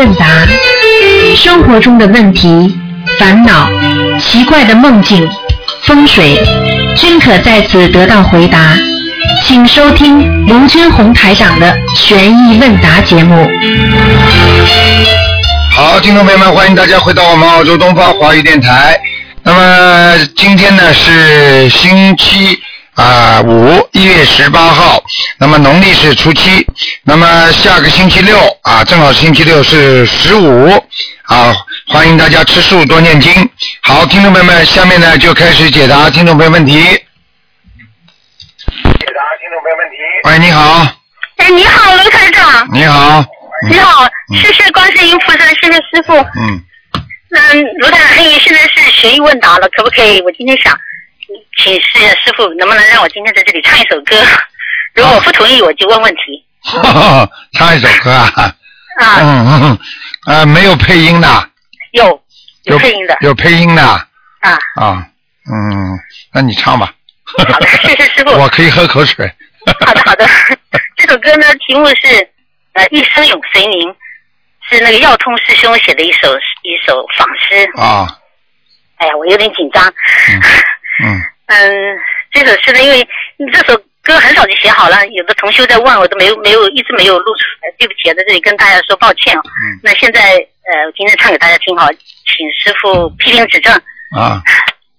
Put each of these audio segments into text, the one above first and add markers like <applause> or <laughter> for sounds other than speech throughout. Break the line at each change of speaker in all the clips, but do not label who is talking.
问答，生活中的问题、烦恼、奇怪的梦境、风水，均可在此得到回答。请收听卢军红台长的悬疑问答节目。
好，听众朋友们，欢迎大家回到我们澳洲东方华语电台。那么今天呢是星期啊五，一月十八号，那么农历是初七，那么下个星期六啊，正好星期六是十五啊，欢迎大家吃素多念经。好，听众朋友们，下面呢就开始解答听众朋友问题。解答听众朋友问题。喂，你好，
哎，你好，卢台长。
你好。
你好，谢谢观世音菩萨，谢谢师傅。
嗯。
嗯，卢台长，现在是悬疑问答了，可不可以？我今天想请示师傅，能不能让我今天在这里唱一首歌？<laughs> 如果我不同意，我就问问题。<laughs>
唱一首歌啊？<laughs>
啊。
嗯嗯呃，没有配音的。
有有配音的。
有配音的。
啊。
啊，嗯，那你唱吧。
好的，谢谢师傅。
我可以喝口水。
好的好的，这首歌呢，题目是。呃，一生永随您，是那个药通师兄写的一首一首仿诗
啊。
哎呀，我有点紧张。
嗯。
嗯，这首诗呢，因为这首歌很早就写好了，有的同修在问，我都没有没有一直没有录出来，对不起，在这里跟大家说抱歉哦。
嗯。
那现在呃，今天唱给大家听好，请师傅批评指正。
啊。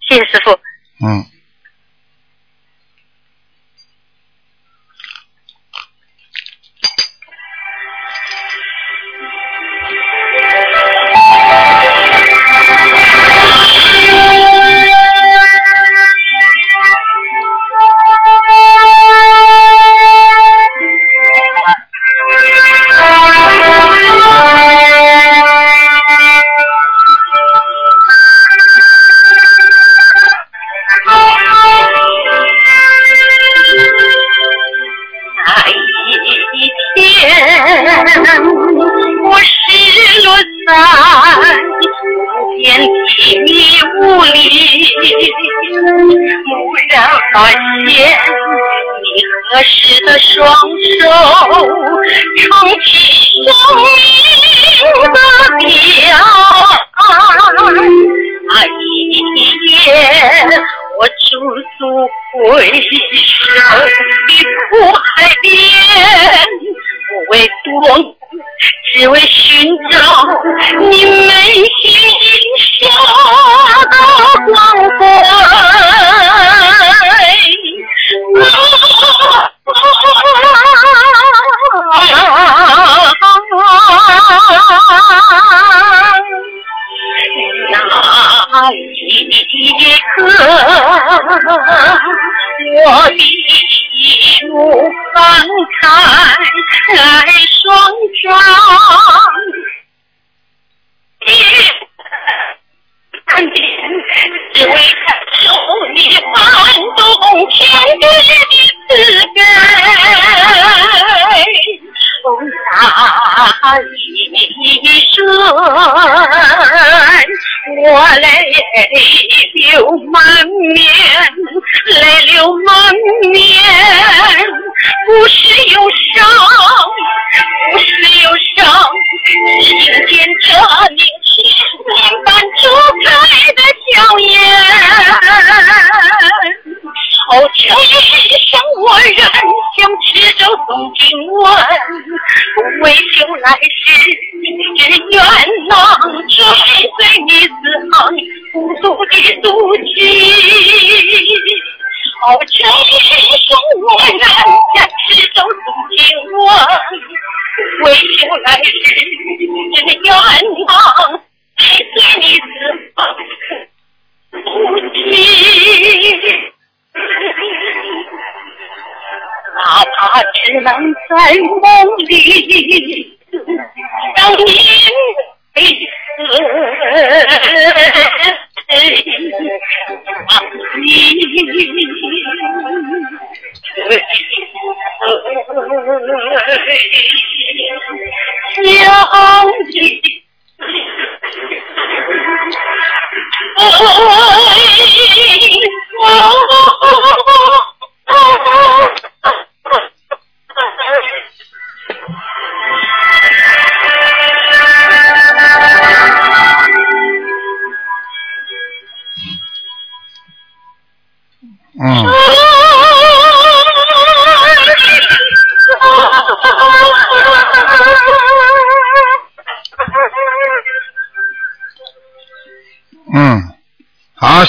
谢谢师傅。
嗯。
不
离，蓦然发现你合十的双手撑起生命的表。那一夜，我驻足回首的苦海边，不为多苦，只为寻找你。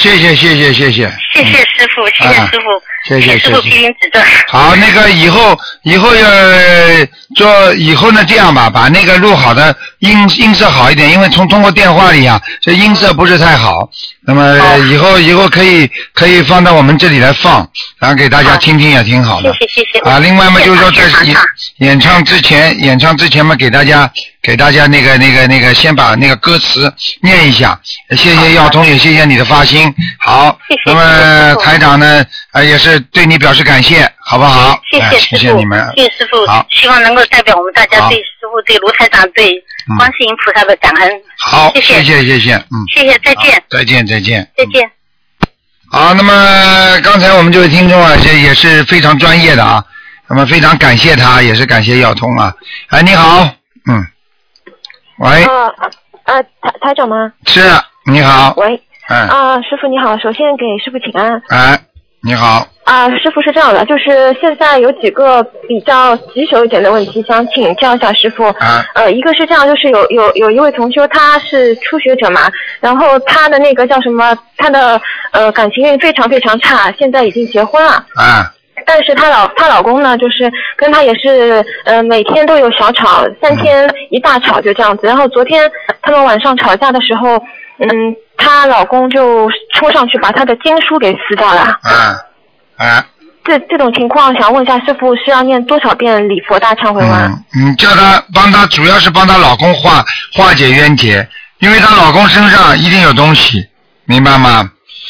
谢谢谢谢谢谢。
谢谢师傅，谢谢
啊
师傅，
谢谢
师傅批评指正。
好，那个以后以后要做以后呢，这样吧，把那个录好的音音色好一点，因为从通过电话里啊，这音色不是太好。那么以后以后可以可以放到我们这里来放，然后给大家听听也挺好的。
谢谢谢谢。
啊，另外嘛，就是说在演演唱之前，演唱之前嘛，给大家给大家那个那个那个，先把那个歌词念一下。谢谢耀通，也谢谢你的发心。好
谢谢，
那么台长呢，呃，也是对你表示感谢，好不好？
谢
哎谢
谢师傅，
谢你们。
谢谢师傅
好，
希望能够代表我们大家对师傅、对卢台长、对
嗯
观世音菩萨的感恩。
好，
谢谢
谢谢谢谢，嗯，
谢谢，再见，
再见再见。
再见。
好，那么刚才我们这位听众啊，这也是非常专业的啊，那么非常感谢他，也是感谢耀通啊。哎，你好，嗯，喂，
啊啊，台台长吗？
是，你好，
喂，
哎，
啊，师傅你好，首先给师傅请安。
哎，你好，
啊，师傅是这样的，就是现在有几个比较棘手一点的问题，想请教一下师傅。
啊
呃，一个是这样，就是有有有一位同学，他是初学者嘛，然后他的那个叫什么，他的呃感情运非常非常差，现在已经结婚了。
啊
但是她老她老公呢，就是跟她也是呃每天都有小吵，三天一大吵就这样子。然后昨天他们晚上吵架的时候，嗯，她老公就冲上去把她的经书给撕掉了。
啊啊，
这这种情况，想问一下师傅是要念多少遍礼佛大忏悔文？
嗯，你叫她帮她，主要是帮她老公化化解冤结，因为她老公身上一定有东西，明白吗？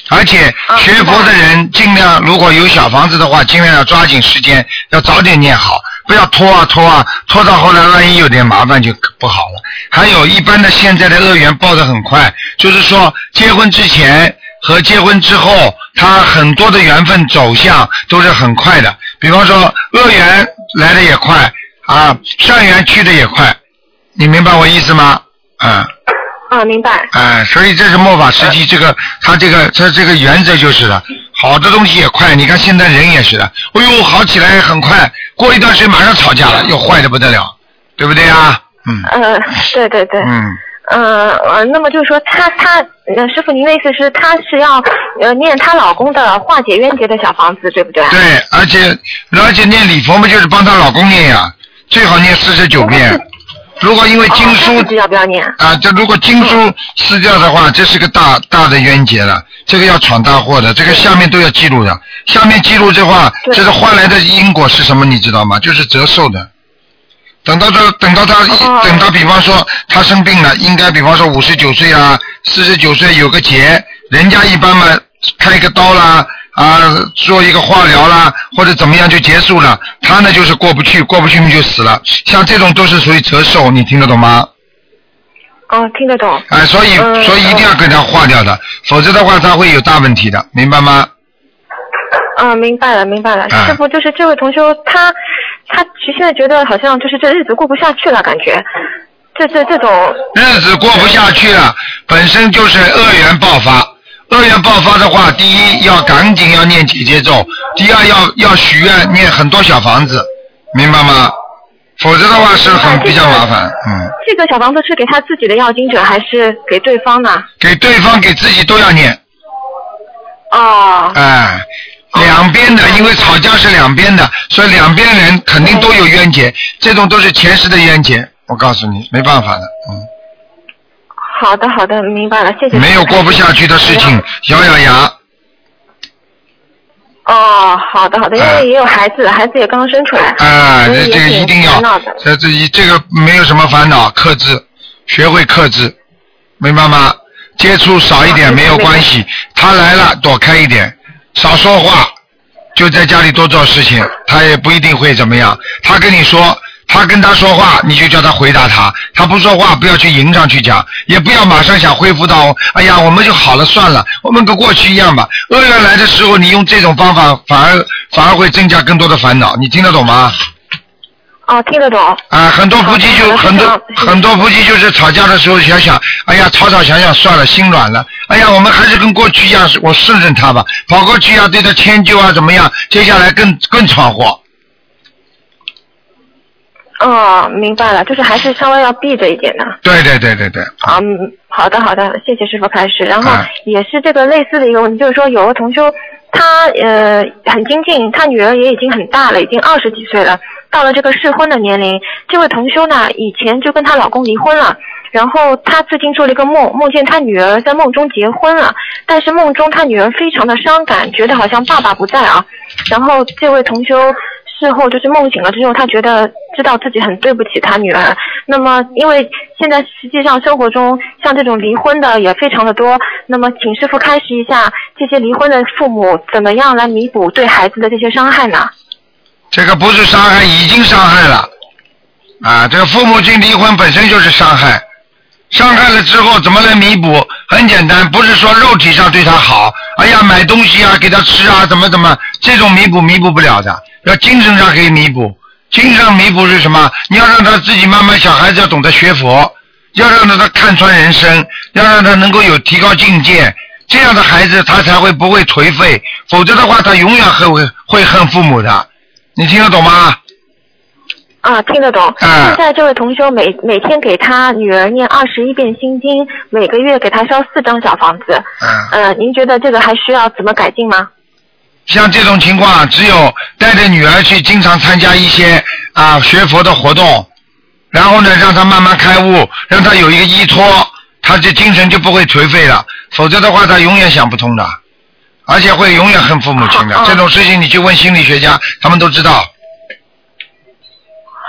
而且
啊
学佛的人尽量如果有小房子的话，尽量要抓紧时间，要早点念好，不要拖啊拖啊，拖到后来万一有点麻烦就不好了。还有一般的现在的恶缘报得很快，就是说结婚之前和结婚之后，他很多的缘分走向都是很快的。比方说恶缘来的也快啊，善缘去的也快，你明白我意思吗？啊。
啊，明白。
哎，所以这是末法时期，这个他这个他这个原则就是的，好的东西也快，你看现在人也是的，哎呦好起来很快，过一段时间马上吵架了，又坏的不得了，对不对啊？嗯
呃，对对对。
嗯，
呃呃，那么就是说她她呃师傅您的意思是她是要呃念她老公的化解冤结的小房子，对不对？
对，而且而且念礼佛嘛，就是帮她老公念呀，最好念四十九遍。如果因为经
哦
书
她自己要不要念？
啊，这如果经书撕掉的话，这是个大大的冤结了，这个要闯大祸的，这个下面都要记录的。下面记录这话，这是换来的因果是什么？你知道吗？就是折寿的。等到他等到他
哦
等到比方说他生病了，应该比方说五十九岁啊，四十九岁有个节，人家一般嘛开个刀啦啊，做一个化疗啦，或者怎么样就结束了。他呢就是过不去，过不去嘛就死了。像这种都是属于折寿，你听得懂吗？
哦，听得懂。
哎，所以
嗯
所以一定要给他化掉的，否则的话他会有大问题的，明白吗？
嗯，明白了，明白了。
啊
师傅，就是这位同学，他他其实现在觉得好像就是这日子过不下去了，感觉这这这种
日子过不下去了，本身就是恶缘爆发。恶缘爆发的话，第一要赶紧要念姐姐咒，第二要要许愿念很多小房子，明白吗？否则的话是很比较麻烦，嗯，
这个小房子是给他自己的要经者，还是给对方呢？
给对方给自己都要念，
哦，
哎，两边的，因为吵架是两边的，所以两边人肯定都有冤结，这种都是前世的冤结，我告诉你，没办法的，嗯。
好的好的，明白了，谢谢。
没有过不下去的事情，咬咬牙。
哦，好的好的，因
哎
为也有孩子，孩子也刚生出来。
啊，
所以
这这个一定要这这一这个没有什么烦恼，克制，学会克制，明白吗？接触少一点
啊
没有关系，他来了躲开一点，少说话，就在家里多做事情，他也不一定会怎么样。他跟你说，他跟他说话，你就叫他回答他，他不说话不要去迎上去讲，也不要马上想恢复到，哎呀我们就好了算了，我们跟过去一样吧。恶缘来的时候，你用这种方法反而反而会增加更多的烦恼，你听得懂吗？
啊，听得懂。
啊，很多夫妻就很多很多夫妻就是吵架的时候想想，哎呀，吵吵想想算了，心软了，哎呀，我们还是跟过去一样，我顺顺他吧，跑过去啊，对他迁就啊，怎么样？接下来更更闯祸。
哦，明白了，就是还是稍微要避着一点的。
对对对对对，
啊，嗯，好的好的，谢谢师傅开始。然后
啊
也是这个类似的一个问题，就是说有个同修，他呃很精进，他女儿也已经很大了，已经二十几岁了，到了这个适婚的年龄。这位同修呢，以前就跟她老公离婚了。然后她最近做了一个梦，梦见她女儿在梦中结婚了，但是梦中她女儿非常的伤感，觉得好像爸爸不在啊。然后这位同修最后就是梦醒了之后，他觉得知道自己很对不起他女儿。那么，因为现在实际上生活中像这种离婚的也非常的多，那么请师傅开示一下，这些离婚的父母怎么样来弥补对孩子的这些伤害呢？
这个不是伤害，已经伤害了。啊，这个父母亲离婚本身就是伤害，伤害了之后怎么来弥补？很简单，不是说肉体上对他好，哎呀买东西啊给他吃啊怎么怎么，这种弥补弥补不了的，要精神上可以弥补。精神上弥补是什么？你要让他自己慢慢，小孩子要懂得学佛，要让他看穿人生，要让他能够有提高境界，这样的孩子他才会不会颓废，否则的话他永远会会恨父母的。你听得懂吗？
啊，听得懂。
啊
现在这位同修每每天给他女儿念二十一遍心经，每个月给他烧四张小房子。
嗯，
呃，您觉得这个还需要怎么改进吗？
像这种情况，只有带着女儿去经常参加一些啊学佛的活动，然后呢，让她慢慢开悟，让她有一个依托，她这精神就不会颓废了。否则的话，她永远想不通的，而且会永远恨父母亲的。这种事情你去问心理学家，他们都知道。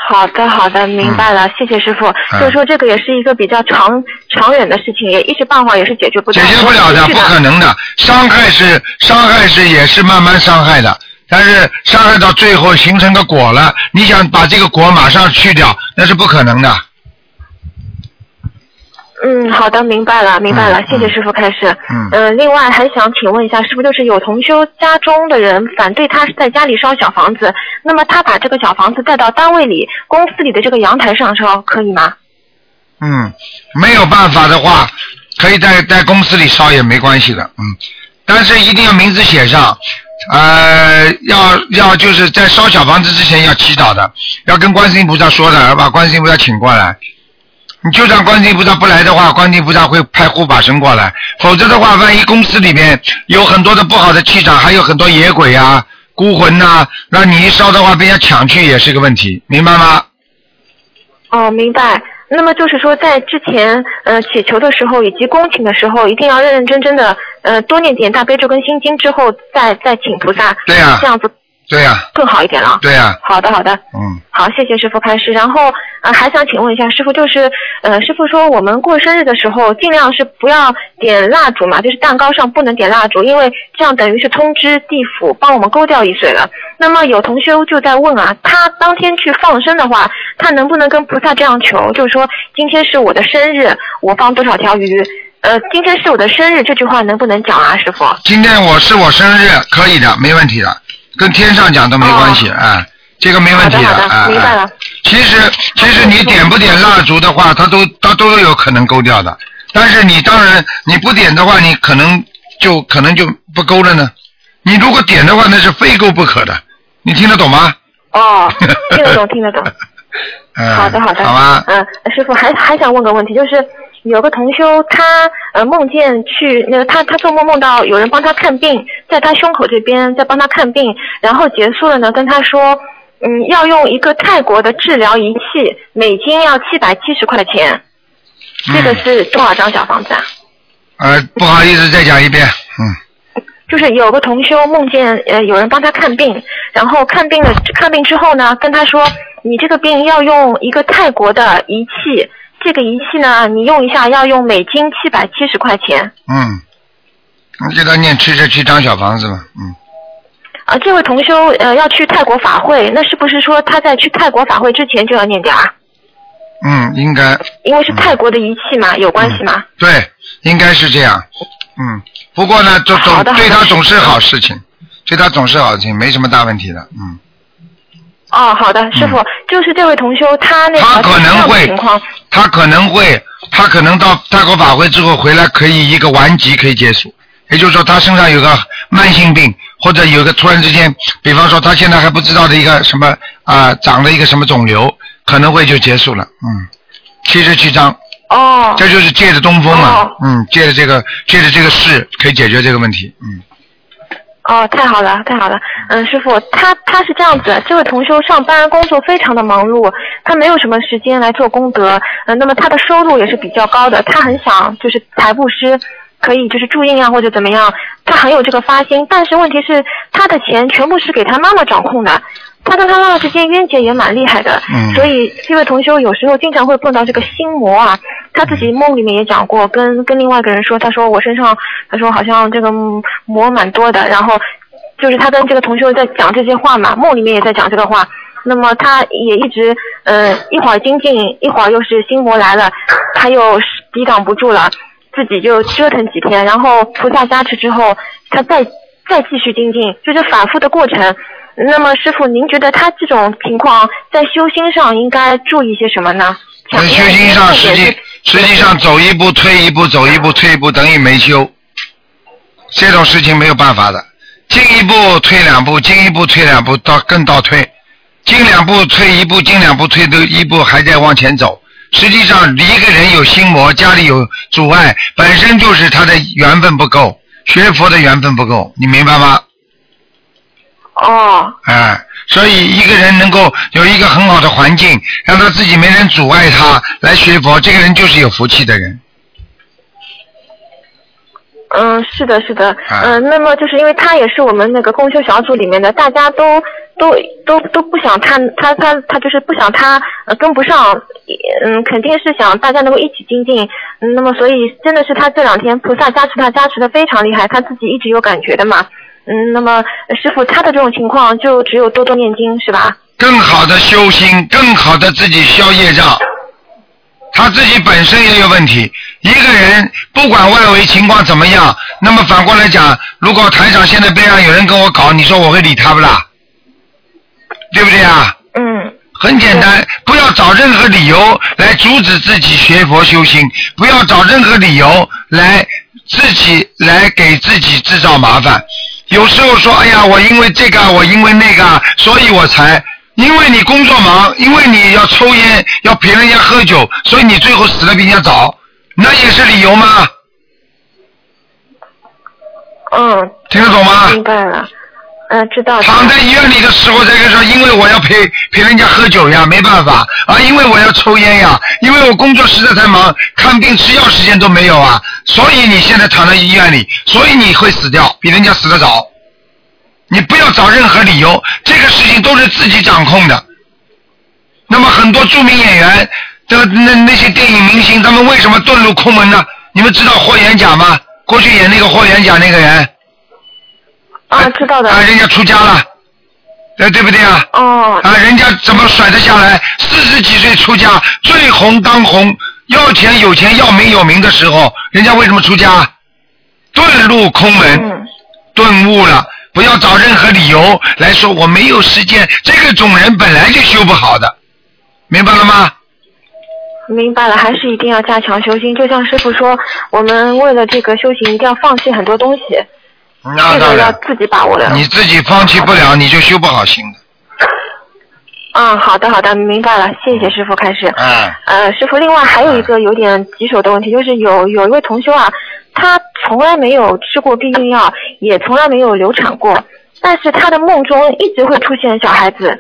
好的，好的，明白了，谢谢师傅。
嗯
就是说这个也是一个比较长长远的事情，也一时半会儿也是解决不
解。决不了的，不可能的。伤害是伤害是也是慢慢伤害的，但是伤害到最后形成个果了，你想把这个果马上去掉，那是不可能的。
嗯，好的，明白了，明白了，
嗯
谢谢师傅开始。
嗯
呃，另外还想请问一下，是不是就是有同修家中的人反对他在家里烧小房子，那么他把这个小房子带到单位里、公司里的这个阳台上烧，可以吗？
嗯，没有办法的话，可以在在公司里烧也没关系的，嗯，但是一定要名字写上，呃，要要就是在烧小房子之前要祈祷的，要跟观世音菩萨说的，要把观世音菩萨请过来。你就算观世音菩萨不来的话，观世音菩萨会派护法神过来，否则的话，万一公司里面有很多的不好的气场，还有很多野鬼啊、孤魂呐、那你一烧的话，被人家抢去也是个问题，明白吗？
哦，明白。那么就是说，在之前呃祈求的时候以及恭请的时候，一定要认认真真的呃多念点大悲咒跟心经之后，再再请菩萨，
对呀
这样子
对呀、
更好一点了。
对呀、
好的，好的。
嗯。
好，谢谢师傅开示。然后呃，还想请问一下师傅，就是呃，师傅说我们过生日的时候尽量是不要点蜡烛嘛，就是蛋糕上不能点蜡烛，因为这样等于是通知地府帮我们勾掉一岁了。那么有同修就在问啊，他当天去放生的话，他能不能跟菩萨这样求，就是说今天是我的生日，我放多少条鱼？呃，今天是我的生日，这句话能不能讲啊，师傅？
今天我是我生日，可以的，没问题的，跟天上讲都没关系，哎，这个没问题
明白了
哎其实其实你点不点蜡烛的话，它都它都有可能勾掉的，但是你当然你不点的话，你可能就可能就不勾了呢。你如果点的话，那是非勾不可的，你听得懂吗？
哦，<laughs> 听得懂，听得懂。
嗯，<laughs>
好的，好的。
好吧，
嗯、师傅还还想问个问题，就是有个同修他呃梦见去那个他他做梦梦到有人帮他看病，在他胸口这边在帮他看病，然后结束了呢跟他说，嗯要用一个泰国的治疗仪器，每斤要七百七十块钱，这个
嗯，
是多少张小房子啊？
呃，不好意思，再讲一遍，嗯，
就是有个同修梦见呃有人帮他看病，然后看病了看病之后呢，跟他说你这个病要用一个泰国的仪器，这个仪器呢你用一下要用美金七百七十块钱。
嗯，你给他念七十七张小房子嘛，嗯。
啊，这位同修呃要去泰国法会，那是不是说他在去泰国法会之前就要念点啊？
嗯，应该
因为是泰国的仪器嘛，有关系吗？
对，应该是这样。嗯，不过呢，总总对他总是好事情，对他总是好事情，没什么大问题的。嗯，
哦，好的，师傅，就是这位同修他那个
他可能会
情况，
他可能会，他可能到泰国法会之后回来，可以一个顽疾可以结束，也就是说他身上有个慢性病，或者有个突然之间，比方说他现在还不知道的一个什么啊、长了一个什么肿瘤，可能会就结束了。嗯，七十七章，
哦
这就是借着东风嘛
哦，
嗯，借着这个借着这个事可以解决这个问题。嗯，
哦，太好了，太好了。嗯，师傅，他他是这样子，这位同修上班工作非常的忙碌，他没有什么时间来做功德。嗯、那么他的收入也是比较高的，他很想就是财布施，可以就是助印啊或者怎么样，他很有这个发心。但是问题是，他的钱全部是给他妈妈掌控的。他跟他妈妈之间冤结也蛮厉害的，
嗯
所以这位同修有时候经常会碰到这个心魔啊。他自己梦里面也讲过，跟跟另外一个人说，他说我身上，他说好像这个魔蛮多的，然后就是他跟这个同修在讲这些话嘛，梦里面也在讲这个话。那么他也一直呃一会儿精进，一会儿又是心魔来了，他又抵挡不住了，自己就折腾几天，然后菩萨加持之后，他再再继续精进，就是反复的过程。那么师傅，您觉得他这种情况在修心上应该注意些什么呢？
在修心上，实际实际上走一步退一步，走一步退一步，等于没修。这种事情没有办法的，进一步退两步，进一步退两步，到更倒退，进两步退一步，进两步退都一步，还在往前走。实际上，一个人有心魔，家里有阻碍，本身就是他的缘分不够，学佛的缘分不够，你明白吗？
哦，
哎，所以一个人能够有一个很好的环境，让他自己没人阻碍他来学佛，这个人就是有福气的人。
嗯，是的，是的，
啊
嗯，那么就是因为他也是我们那个共修小组里面的，大家都都都都不想他他他他就是不想他呃跟不上，嗯，肯定是想大家能够一起精进，嗯那么所以真的是他这两天菩萨加持他加持的非常厉害，他自己一直有感觉的嘛，嗯，那么呃师傅他的这种情况就只有多多念经是吧？
更好的修心，更好的自己消业障。他自己本身也有问题。一个人不管外围情况怎么样，那么反过来讲，如果台长现在边上有人跟我搞，你说我会理他不啦？对不对啊？
嗯，
很简单，不要找任何理由来阻止自己学佛修心，不要找任何理由来自己来给自己制造麻烦。有时候说，哎呀，我因为这个，我因为那个，所以我才，因为你工作忙，因为你要抽烟，要陪人家喝酒，所以你最后死的比人家早，那也是理由吗？
嗯，
听得懂吗？
明白了，知道。
躺在医院里的时候，这个说，因为我要陪陪人家喝酒呀，没办法啊，因为我要抽烟呀，因为我工作实在太忙，看病吃药时间都没有啊，所以你现在躺在医院里，所以你会死掉，比人家死得早。你不要找任何理由，这个事情都是自己掌控的。那么很多著名演员的那那些电影明星，他们为什么遁入空门呢？你们知道霍元甲吗？过去演那个霍元甲那个人。
啊，知道的。
啊，人家出家了，呃，对不对啊？
哦。
啊，人家怎么甩得下来？四十几岁出家，最红当红，要钱有钱，要名有名的时候，人家为什么出家？遁入空门，
嗯
顿悟了。不要找任何理由来说我没有时间，这个种人本来就修不好的，明白了吗？
明白了，还是一定要加强修心。就像师傅说，我们为了这个修行，一定要放弃很多东西，
那当然，
自己把握的。
你自己放弃不了，你就修不好心的。
嗯，好的好的，明白了，谢谢师傅开始。
嗯
呃，师傅，另外还有一个有点棘手的问题，就是有有一位同修啊，他从来没有吃过避孕药，也从来没有流产过，但是他的梦中一直会出现小孩子，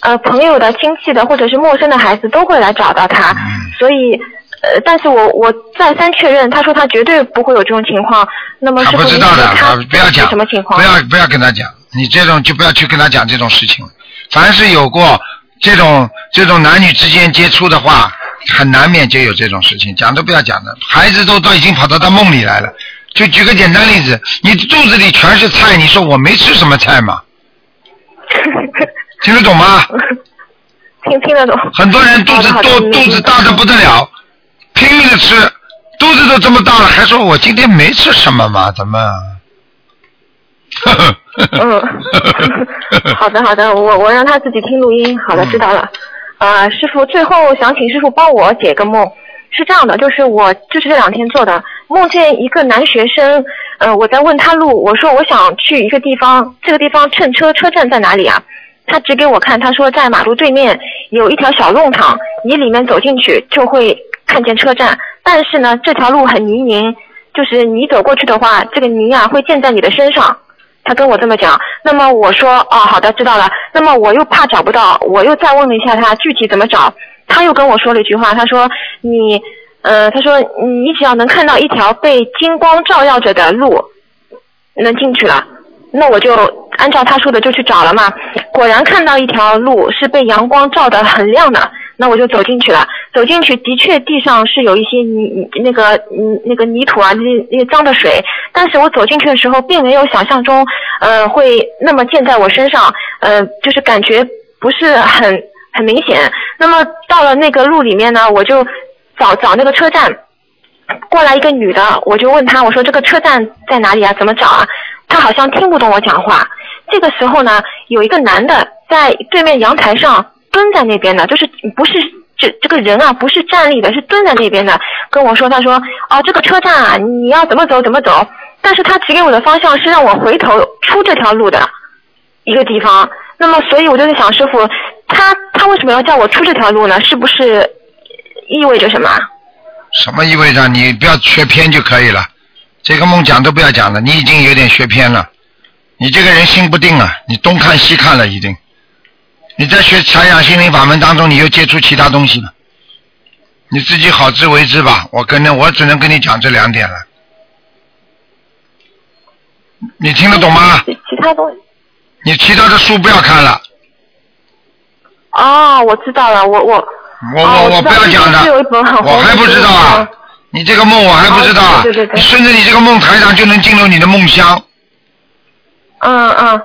呃，朋友的、亲戚的或者是陌生的孩子都会来找到他，所以。呃，但是我我再三确认，他说他绝对不会有这种情况。那么
他
师傅，
不知道的，啊不要讲，
什么情况？
不要不要跟他讲，你这种就不要去跟他讲这种事情了。凡是有过这种这种男女之间接触的话，很难免就有这种事情，讲都不要讲的。孩子都都已经跑到他梦里来了。就举个简单例子，你肚子里全是菜，你说我没吃什么菜吗？<laughs> 听得懂吗？<laughs>
听听得懂。
很多人肚子
好的好的
肚肚子大的不得了，拼命的吃，肚子都这么大了，还说我今天没吃什么嘛？怎么？
嗯，<laughs> 好的好的，我我让他自己听录音。好的，知道了。啊、师傅，最后想请师傅帮我解个梦。是这样的，就是我就是这两天做的，梦见一个男学生，呃，我在问他路，我说我想去一个地方，这个地方乘车车站在哪里啊？他指给我看，他说在马路对面有一条小弄堂，你里面走进去就会看见车站，但是呢，这条路很泥泞，就是你走过去的话，这个泥啊会溅在你的身上。他跟我这么讲，那么我说哦，好的，知道了。那么我又怕找不到，我又再问了一下他具体怎么找，他又跟我说了一句话，他说你，呃，他说你只要能看到一条被金光照耀着的路，能进去了。那我就按照他说的就去找了嘛，果然看到一条路是被阳光照得很亮的，那我就走进去了。走进去的确地上是有一些泥那个嗯那个泥土啊，那那脏的水，但是我走进去的时候并没有想象中呃会那么溅在我身上，呃就是感觉不是很很明显。那么到了那个路里面呢，我就找找那个车站，过来一个女的，我就问她，我说这个车站在哪里啊？怎么找啊？她好像听不懂我讲话。这个时候呢，有一个男的在对面阳台上蹲在那边的，就是不是这这个人啊，不是站立的，是蹲在那边的，跟我说，他说哦，这个车站啊，你要怎么走怎么走。但是他指给我的方向是让我回头出这条路的一个地方。那么，所以我就在想，师傅，他他为什么要叫我出这条路呢？是不是意味着什么？
什么意味着你不要学偏就可以了？这个梦讲都不要讲了，你已经有点学偏了。你这个人心不定啊，你东看西看了已经。你在学禅养心灵法门当中，你又接触其他东西了。你自己好自为之吧。我跟着我只能跟你讲这两点了。你听得懂吗？
其其他东西。
你其他的书不要看了。
哦，我知道了，我我。
我
哦
我我不要讲的我还不知道啊。你这个梦我还不知道。
对对对
你顺着你这个梦，台上就能进入你的梦乡，
嗯嗯，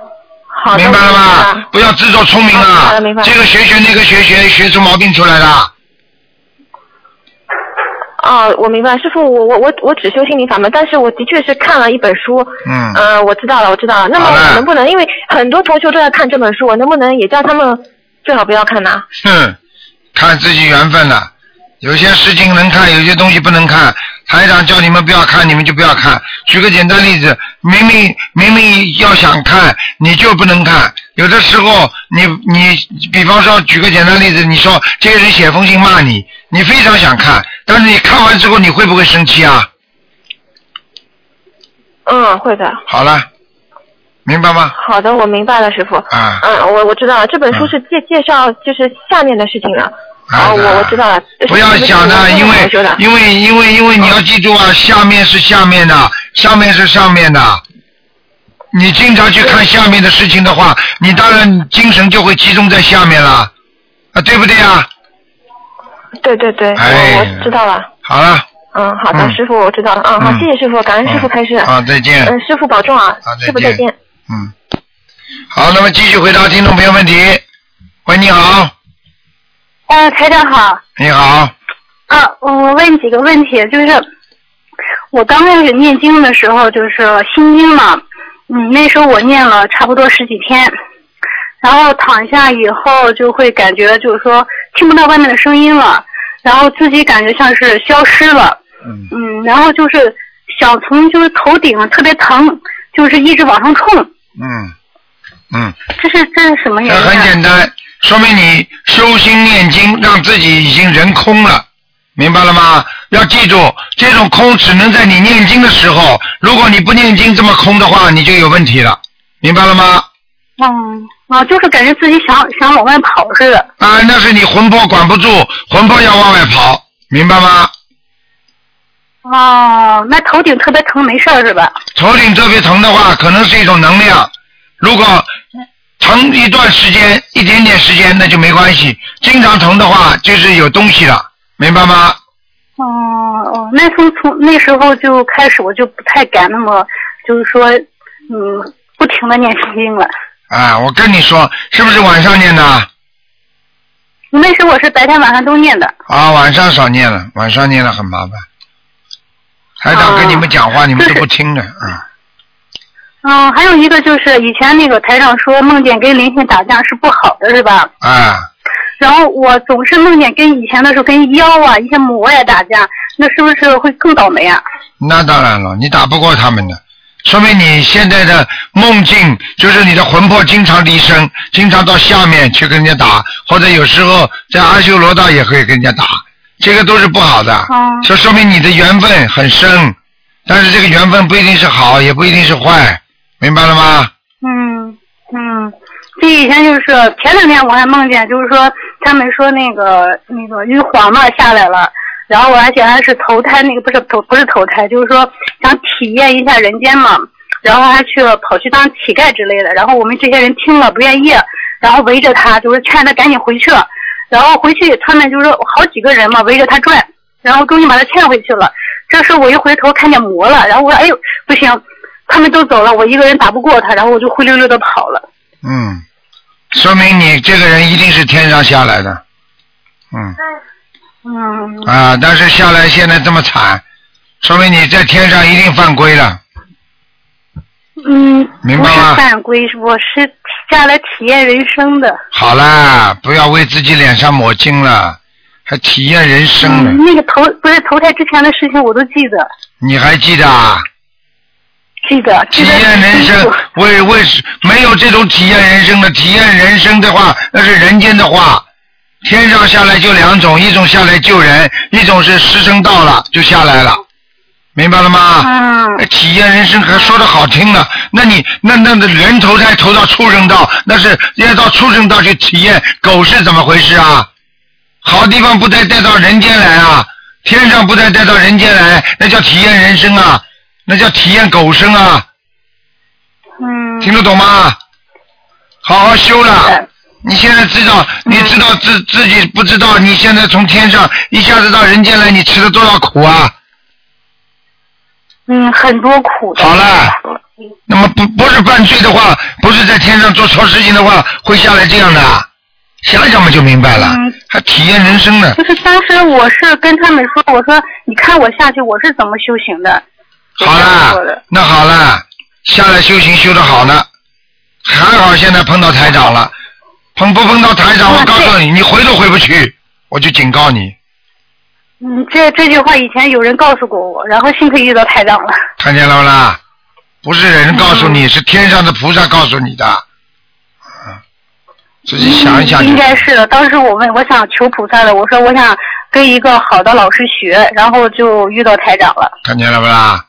好的。
明白了
我明白
吗？不要自作聪明啊这个学学那个学学，学出毛病出来了。
哦，我明白，师傅，我我我我只修心灵法门，但是我的确是看了一本书，
嗯
呃，我知道了，我知道了。那么我能不能，因为很多同学都在看这本书，我能不能也叫他们最好不要看呢？
哼，看自己缘分了。有些事情能看，有些东西不能看。台长叫你们不要看，你们就不要看。举个简单例子，明明明明要想看，你就不能看。有的时候，你你，比方说，举个简单例子，你说这个人写封信骂你，你非常想看，但是你看完之后，你会不会生气啊？
嗯，会的。
好了，明白吗？
好的，我明白了，师傅。
啊
嗯，我我知道了，这本书是介介绍就是下面的事情了。
啊
哦，我我知道了。
不要想的，因为因为因为因为你要记住啊，下面是下面的，上面是上面的。你经常去看下面的事情的话，你当然精神就会集中在下面了，啊，对不对啊？
对对对，
哎
我我知道了。
好了，
嗯，好的，
嗯
师傅，我知道了。嗯，好，
嗯
谢谢师傅，感恩师傅开示。
啊，再见。
嗯，师傅保重啊
啊，再
师傅再
见
见。
嗯，好，那么继续回答听众朋友问题。喂，你好，
呃，台长好，
你好，
啊，我问几个问题，就是我刚开始念经的时候，就是心经嘛，嗯，那时候我念了差不多十几天，然后躺下以后就会感觉就是说听不到外面的声音了，然后自己感觉像是消失了，
嗯，
嗯，然后就是想从就是头顶特别疼，就是一直往上冲，
嗯，嗯，
这是这是什么原因、啊？
很简单，说明你修心念经，让自己已经人空了，明白了吗？要记住，这种空只能在你念经的时候，如果你不念经这么空的话，你就有问题了，明白了吗？
嗯，啊，就是感觉自己想想往外跑似的。
啊，那是你魂魄管不住，魂魄要往外跑，明白吗？
哦，那头顶特别疼，没事儿是吧？
头顶特别疼的话，可能是一种能量。如果疼一段时间、一点点时间，那就没关系。经常疼的话，就是有东西了，明白吗？
哦哦，那时候从那时候就开始，我就不太敢那么，就是说，嗯，不停的念心经了。
啊，我跟你说，是不是晚上念的？
那时候我是白天晚上都念的。
啊，晚上少念了，晚上念了很麻烦。台长跟你们讲话，
哦
你们都不 <laughs> 听的，啊。
嗯，还有一个就是以前那个台长说梦见跟灵性打架是不好的，是吧？
啊，
然后我总是梦见跟以前的时候跟妖啊一些魔呀打架，那是不是会更倒霉啊？
那当然了，你打不过他们的。说明你现在的梦境就是你的魂魄经常离身，经常到下面去跟人家打，或者有时候在阿修罗道也可以跟人家打，这个都是不好的。
嗯
这说明你的缘分很深，但是这个缘分不一定是好，也不一定是坏，明白了吗？
嗯嗯，这以前就是前两天我还梦见，就是说他们说那个那个玉皇嘛下来了，然后而且还是投胎，那个不是投不是投胎，就是说想体验一下人间嘛，然后还去了跑去当乞丐之类的，然后我们这些人听了不愿意，然后围着他，就是劝他赶紧回去，然后回去他们就是好几个人嘛围着他转，然后终于把他劝回去了。这时候我一回头看见魔了，然后我说哎呦不行，他们都走了，我一个人打不过他，然后我就灰溜溜的跑了。
嗯，说明你这个人一定是天上下来的。嗯
嗯
啊，但是下来现在这么惨，说明你在天上一定犯规了。
嗯，
明白吗
犯规，我是下来体验人生的。
好啦，不要为自己脸上抹金了，还体验人生呢。
嗯，那个投不是投胎之前的事情我都记得，
你还记得啊？
记得
体
记得
验人生为为没有这种体验人生的，体验人生的话，那是人间的话。天上下来就两种，一种下来救人，一种是时辰到了就下来了，明白了吗？
嗯
哎体验人生还说的好听呢，那你那那那人投胎投到畜生道，那是要到畜生道去体验狗是怎么回事啊？好地方不带带到人间来啊，天上不带带到人间来，那叫体验人生啊，那叫体验狗生啊，
嗯
听得懂吗？好好修了。你现在知道，你知道自自己不知道，你现在从天上一下子到人间来，你吃了多少苦啊？
嗯很多苦的。
好了，那么不不是犯罪的话，不是在天上做错事情的话，会下来这样的。想想嘛就明白了，
嗯
还体验人生呢。
就是当时我是跟他们说，我说你看我下去我是怎么修行的。
好
是这样说
了，那好了，下来修行修得好呢，还好现在碰到台长了，碰不碰到台长，
啊
我告诉你，你回都回不去，我就警告你，
嗯，这这句话以前有人告诉过我，然后幸亏遇到台长了。
看见了不啦？不是人告诉
嗯
你，是天上的菩萨告诉你的，嗯，自己想一想
嗯应该是的。当时我问，我想求菩萨的，我说我想跟一个好的老师学，然后就遇到台长了。
看见了不啦？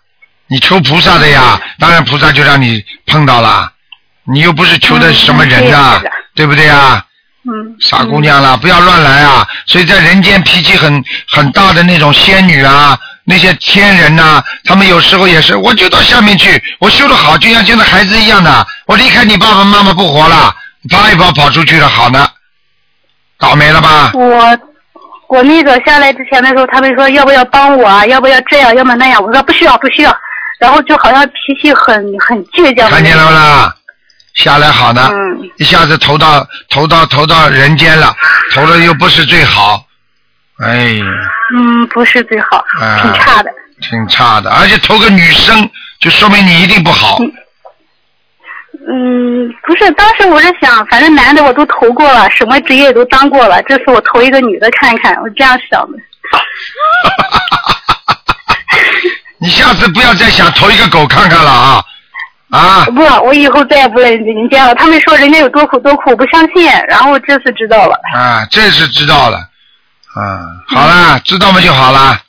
你求菩萨的呀，当然菩萨就让你碰到了，你又不是求的
嗯
什么人呐、
嗯
对不对呀？
嗯，
傻姑娘了，不要乱来啊！所以在人间脾气很很大的那种仙女啊，那些天人呐、他们有时候也是，我就到下面去，我修的好，就像现在孩子一样的，我离开你爸爸妈妈不活了，爬一跑跑出去了，好呢，倒霉了吧？
我我那个下来之前的时候，他们说要不要帮我啊，要不要这样，要么那样，我说不需要不需要，然后就好像脾气很很倔强。
看见了不？啦？下来好呢，
嗯
一下子投到投到投到人间了，<laughs> 投了又不是最好，哎，
嗯，不是最好，
啊
挺差的。
挺差的，而且投个女生，就说明你一定不好。
嗯，不是，当时我是想，反正男的我都投过了，什么职业都当过了，这次我投一个女的看看，我这样想的。<laughs>
你下次不要再想投一个狗看看了啊啊！
不，我以后再也不来人间了。他们说人家有多苦多苦，我不相信，然后这次知道了。
啊，这次知道了，啊，好啦，知道嘛就好啦。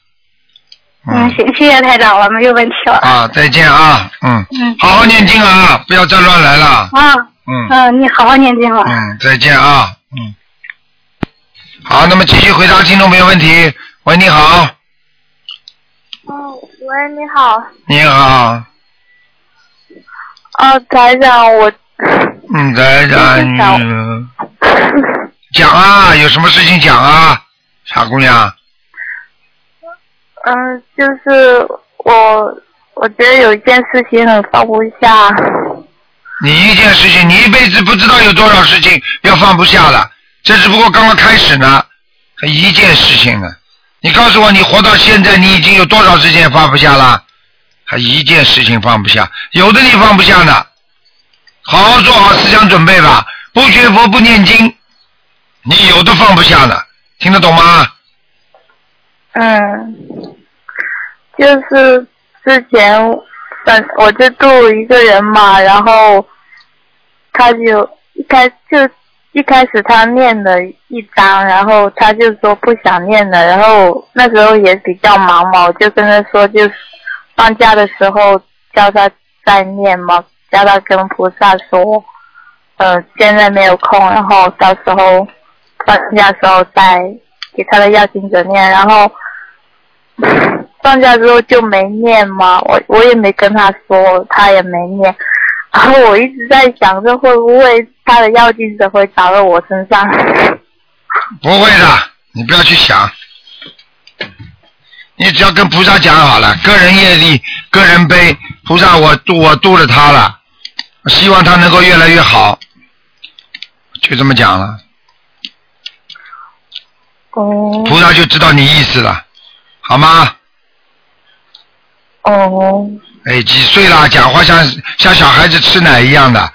嗯，行，谢谢台长了，没有问题了。
啊，再见啊，嗯，
嗯
好好念经啊，不要再乱来了，
啊，
嗯
嗯，你好好念经了。
嗯，再见啊，嗯。好，那么继续回答听众朋友问题。喂，你好，
嗯，喂，你好，
你好，
啊，台长，我，
嗯，台长，
你
讲啊，有什么事情讲啊，傻姑娘。
嗯，就是我，我觉得有一件事情很放不下，
你一件事情，你一辈子不知道有多少事情要放不下了，这只不过刚刚开始呢，还一件事情呢。你告诉我，你活到现在，你已经有多少事情放不下了？还一件事情放不下，有的你放不下呢。好好做好思想准备吧，不学佛不念经，你有的放不下呢，听得懂吗？
嗯，就是之前反我就度一个人嘛，然后他就一开就一开始他念了一张，然后他就说不想念了，然后那时候也比较忙嘛，我就跟他说就放假的时候叫他再念嘛，叫他跟菩萨说，呃现在没有空，然后到时候放假时候再给他的要经者念，然后。放假之后就没念嘛，我我也没跟他说，他也没念。然后我一直在想这会不会他的药精只会打到我身上。
不会的，你不要去想，你只要跟菩萨讲好了，个人业力，个人悲，菩萨我度我度了他了，希望他能够越来越好，就这么讲了，
哦
菩萨就知道你意思了，好吗？
哦，
哎，几岁了？讲话像像小孩子吃奶一样的，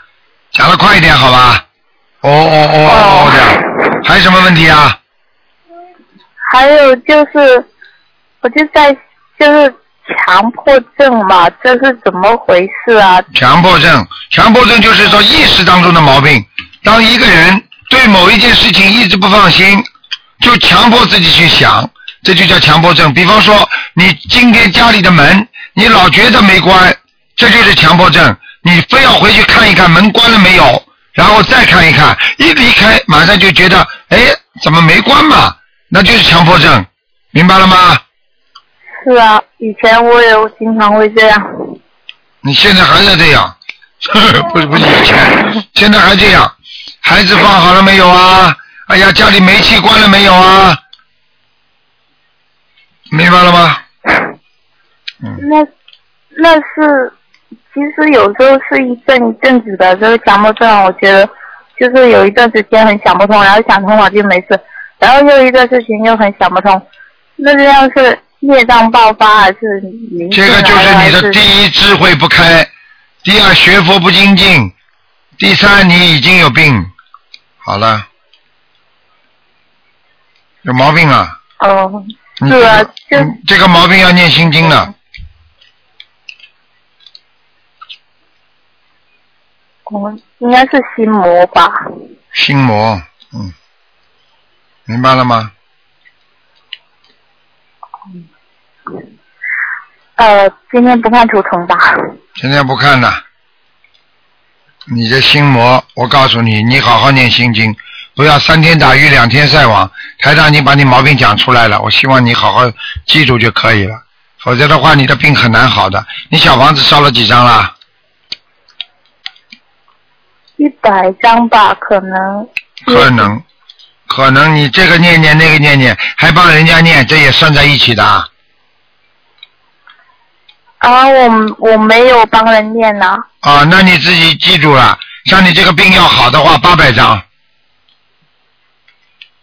讲的快一点好吧？哦哦哦哦的，还有什么问题啊？
还有就是，我就在就是强迫症嘛，这是怎么回事啊？
强迫症，强迫症就是说意识当中的毛病。当一个人对某一件事情一直不放心，就强迫自己去想，这就叫强迫症。比方说，你今天家里的门，你老觉得没关，这就是强迫症。你非要回去看一看门关了没有，然后再看一看，一离开马上就觉得，哎，怎么没关嘛？那就是强迫症，明白了吗？
是啊，以前我也经常会这样。
你现在还在这样，<laughs> 不是不是以前，现在还这样。孩子放好了没有啊？哎呀，家里煤气关了没有啊？明白了吗？嗯，
那那是，其实有时候是一阵一阵子的就是强迫症，我觉得就是有一段时间很想不通，然后想通了就没事，然后又一段事情又很想不通，那这样是业障爆发还是你
这个就是你的第一智慧不开，第二学佛不精进，第三你已经有病。好了，有毛病啊！
哦，
你
是啊，就
嗯这个毛病要念心经了。
哦，应该是心魔吧？
心魔，嗯，明白了吗？
呃，今天不看图腾吧？
今天不看了。你这心魔，我告诉你，你好好念心经，不要三天打鱼两天晒网。台长你把你毛病讲出来了，我希望你好好记住就可以了，否则的话你的病很难好的。你小房子烧了几张了？
一百张吧，可能。
可能，可能你这个念念那个念念，还帮人家念，这也算在一起的啊。
啊，我我没有帮人念呢、
啊，那你自己记住了，像你这个病要好的话，八百张，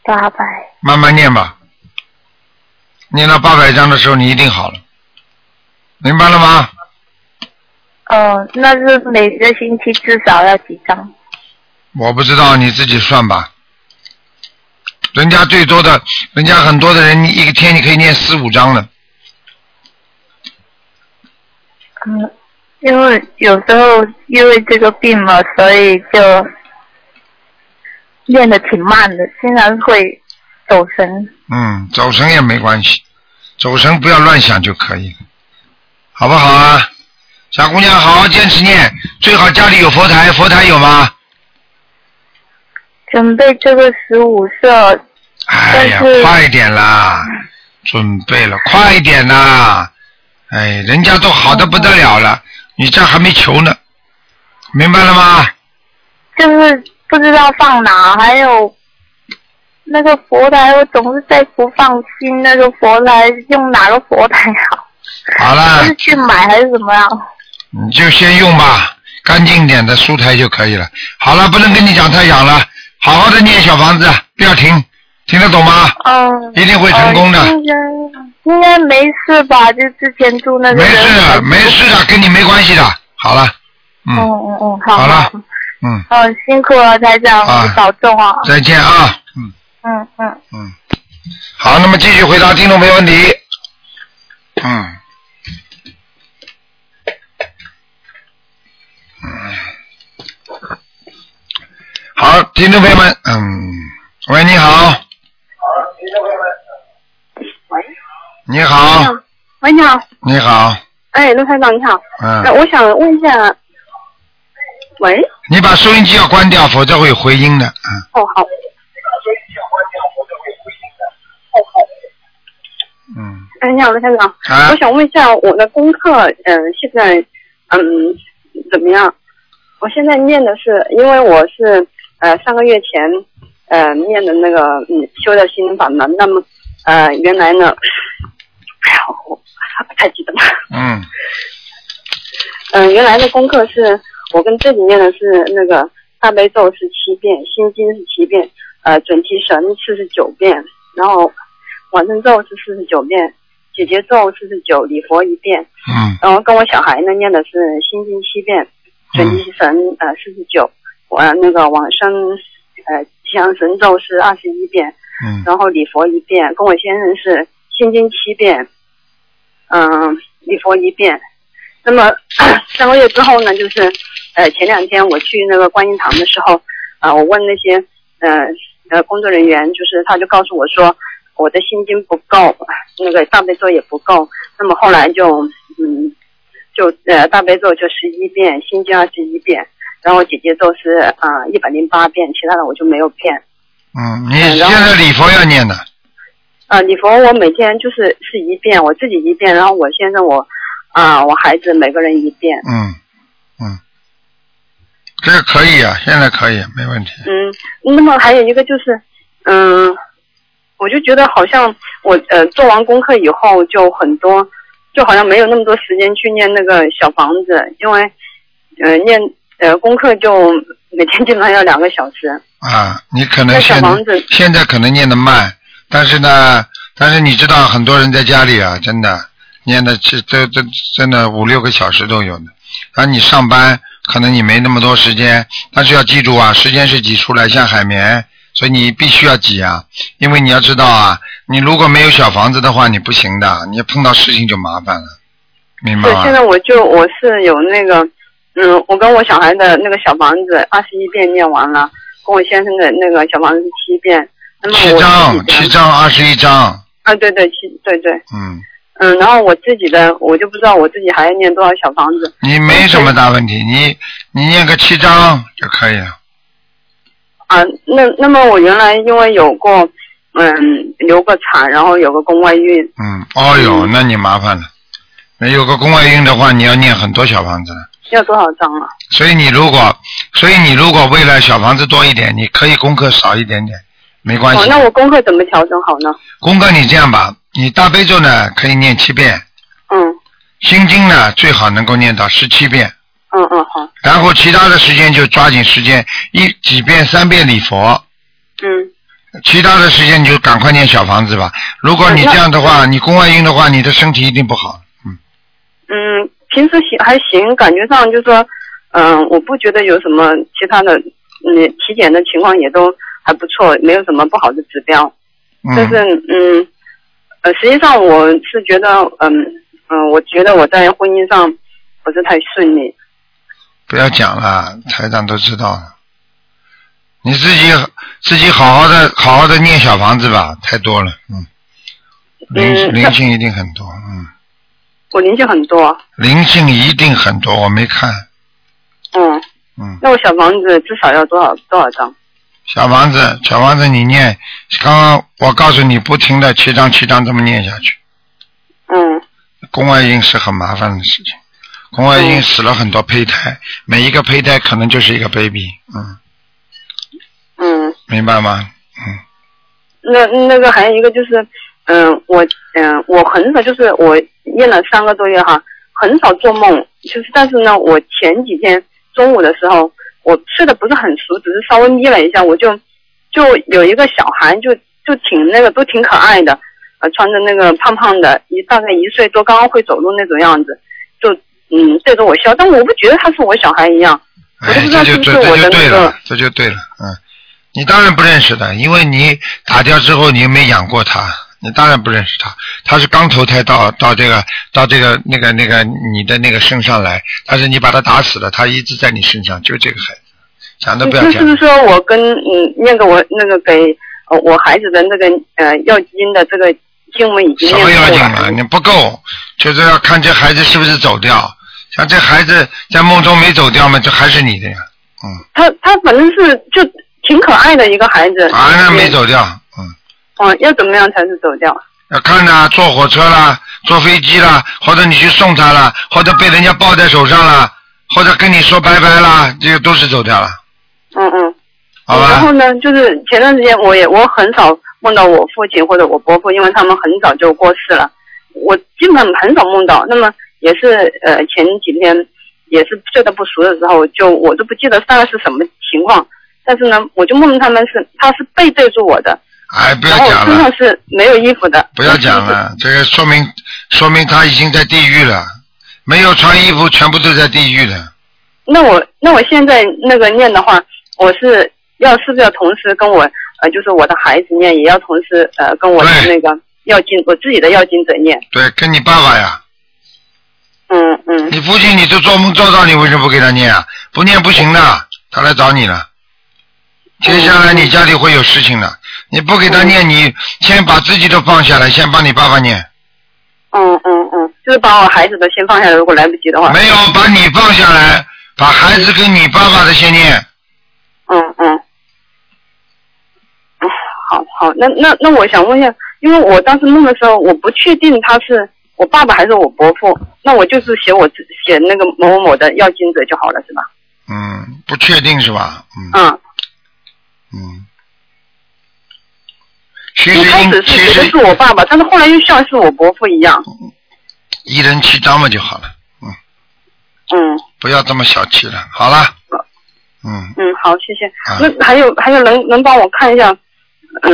八百。
慢慢念吧。念到八百张的时候，你一定好了，明白了吗？
哦，那是每个星期至少要几张？
我不知道，你自己算吧。人家最多的，人家很多的人，你一个天你可以念四五张的。
嗯，因为有时候因为这个病嘛，所以就练的挺慢的，经常会走神。
嗯，走神也没关系，走神不要乱想就可以，好不好啊？小姑娘，好好坚持念，最好家里有佛台，佛台有吗？
准备这个十五色，
哎呀快点啦！准备了，快点啦！哎，人家都好的不得了了，你这还没求呢，明白了吗？
就是不知道放哪，还有那个佛台，我总是在不放心那个佛台，用哪个佛台好？
好了
是，去买还是怎么样？
你就先用吧，干净点的书台就可以了。好了，不能跟你讲太远了，好好的念小房子，不要停，听得懂吗？
嗯。
一定会成功的
呃应该应该没事吧？就之前住那个
没
人
事，没事的，跟你没关系的。好了，
嗯
嗯
嗯嗯，好
好了嗯，
嗯，辛苦了，台长，保重啊。
再见啊，嗯
嗯嗯。
嗯。好，那么继续回答听众没问题。嗯。好，听众朋友们，嗯，喂，你好。
好，听众朋友们，喂，
你好。
喂，你好。
你好。
哎，陆台长，你好。
嗯。
那我想问一下，喂。
你把收音机要关掉，否则会有回音的。嗯。
哦，好。你把收音机要关掉，否则会有回音的。哦，好。
嗯。
哎，你好，陆台长。我想问一下，我的功课，嗯、现在，嗯。怎么样？我现在念的是，因为我是呃上个月前呃念的那个嗯修的心灵法门，那么呃原来呢，哎呀我不太记得了。
嗯，
嗯，原来的功课是我跟这里念的是那个大悲咒是七遍，心经是七遍，呃，准提神四十九遍，然后往生咒是四十九遍，解结咒四十九，礼佛一遍，
嗯，
然后跟我小孩呢念的是心经七遍，准提神呃四十九，我那个往生呃吉祥神咒是二十一遍，
嗯，
然后礼佛一遍，跟我先生是心经七遍，嗯，礼佛一遍。那么 <clears throat> 三个月之后呢，就是呃前两天我去那个观音堂的时候，啊、我问那些呃呃工作人员，就是他就告诉我说我的心经不够，那个大悲咒也不够。那么后来就嗯就呃大悲咒就十一遍，心经二十一遍，然后姐姐咒是啊一百零八遍，其他的我就没有变。
嗯，你现在礼佛要念的，
啊，礼佛我每天就是是一遍，我自己一遍，然后我先生我啊我孩子每个人一遍。
嗯，嗯，这个可以啊，现在可以，没问题。
嗯，那么还有一个就是，嗯，我就觉得好像我呃做完功课以后就很多，就好像没有那么多时间去念那个小房子，因为呃念呃功课就每天基本上要两个小时。
啊，你可能现在可能念的慢，但是呢，但是你知道很多人在家里啊，真的念的这这这真的五六个小时都有的。然后你上班可能你没那么多时间，但是要记住啊，时间是挤出来像海绵，所以你必须要挤啊，因为你要知道啊，你如果没有小房子的话，你不行的，你碰到事情就麻烦了，明白
对，现？在我就我是有那个，嗯，我跟我小孩的那个小房子二十一遍念完了，跟我先生的那个小房子是七遍。那么
七
我
张七张，二十一张，
啊，对对，七对对，
嗯，
嗯，然后我自己的我就不知道我自己还要念多少小房子。
你没什么大问题，你你念个七张就可以了。
啊，那那么我原来因为有过，嗯，流过产，然后有个宫外孕，
嗯，哦哟，那你麻烦了。那有个宫外孕的话，你要念很多小房子。
要多少张啊？
所以你如果，所以你如果为了小房子多一点，你可以功课少一点点，没关系。
哦，那我功课怎么调整好呢？
功课你这样吧，你大悲咒呢可以念七遍，
嗯
心经呢最好能够念到十七遍，
嗯嗯好，
然后其他的时间就抓紧时间，一几遍三遍礼佛，
嗯
其他的时间你就赶快念小房子吧。如果你这样的话，你宫外孕的话，你的身体一定不好。嗯，
嗯，平时行还行，感觉上就说，嗯，我不觉得有什么其他的，嗯，体检的情况也都还不错，没有什么不好的指标。但是
嗯，
嗯，呃，实际上我是觉得，嗯嗯，我觉得我在婚姻上不是太顺利。
不要讲了，台长都知道。了。你自己自己好好的好好的念小房子吧，太多了，嗯，灵
嗯
灵性一定很多，嗯，
我灵性很多，
灵性一定很多，我没看，
嗯，
嗯，
那我小房子至少要多少多少张？
小房子小房子你念，刚刚我告诉你不停的七张七张这么念下去，
嗯。
宫外孕是很麻烦的事情，宫外孕死了很多胚胎，每一个胚胎可能就是一个 baby，嗯，
嗯，
明白吗？嗯，
那那个还有一个就是，嗯，我嗯我很少就是我验了三个多月哈，很少做梦，就是但是呢，我前几天中午的时候，我睡得不是很熟，只是稍微眯了一下，我就就有一个小孩就就挺那个都挺可爱的，呃，穿着那个胖胖的，一大概一岁多，刚刚会走路那种样子，就嗯对着我笑，但我不觉得他是我小孩一样，我都
哎
不，知道
这就
是不是我
这这就对
的那个
了，这就对了，嗯，你当然不认识的，因为你打掉之后你又没养过他，你当然不认识他，他是刚投胎到到这个到这个那个那个你的那个身上来，但是你把他打死了，他一直在你身上，就这个孩子，讲都不要讲
就是说我跟嗯那个我那个给呃我孩子的那个呃要经的这个经文已经
什么要紧啊？
了？
你不够，就是要看这孩子是不是走掉。像这孩子在梦中没走掉嘛，这还是你的呀。
嗯他他反正是就挺可爱的一个孩子。
啊，那没走掉。嗯，
嗯，要怎么样才是走掉？
要看呐、坐火车啦，坐飞机啦，或者你去送他啦，或者被人家抱在手上啦，或者跟你说拜拜啦，这个都是走掉了，
嗯嗯。
好吧？
然后呢，就是前段时间我也我很少梦到我父亲或者我伯父，因为他们很早就过世了，我基本很少梦到。那么也是呃前几天也是睡得不熟的时候，就我都不记得大概是什么情况，但是呢，我就梦到他们是他是背对着我的，
哎，不要讲了
身上，是没有衣服的。
不要讲了，这个说明说明他已经在地狱了，没有穿衣服，全部都在地狱了。
那我那我现在那个念的话，我是要是不是要同时跟我呃就是我的孩子念，也要同时呃跟我的那个要经我自己的要经者念。
对，跟你爸爸呀，
嗯嗯
你父亲你都做梦做到，你为什么不给他念啊？不念不行的，他来找你了。接下来你家里会有事情的，你不给他念，你先把自己都放下来，先帮你爸爸念。
嗯嗯嗯，就是把我孩子的先放下来，如果来不及的话。
没有把你放下来，把孩子跟你爸爸的先念。
嗯嗯。嗯好好，那那那我想问一下，因为我当时弄的时候，我不确定他是我爸爸还是我伯父，那我就是写我写那个某某某的要金者就好了，是吧？
嗯，不确定是吧？嗯
嗯，
嗯。其
一开始是觉得
实
是我爸爸，但是后来又像是我伯父一样。
一人七张嘛就好了，
嗯
不要这么小气了。好了，嗯，
嗯，好，谢谢。
啊
那还有还有能能帮我看一下，嗯，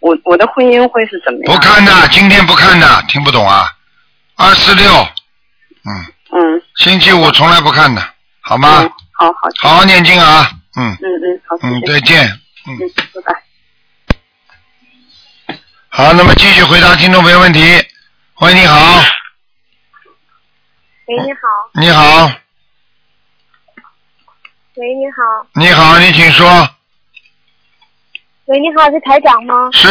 我我的婚姻会是怎么样？
不看的，今天不看的，听不懂啊？二四六，嗯，
嗯
星期五从来不看的，好吗？
嗯，好好，
好好念经啊，嗯
嗯嗯，好，谢
嗯，再见。嗯，
嗯，拜拜。
好，那么继续回答听众朋友问题。喂，你好，
喂，你好，
你好，
喂，你好，
你好，你请说。
喂，你好，是台长吗？
是，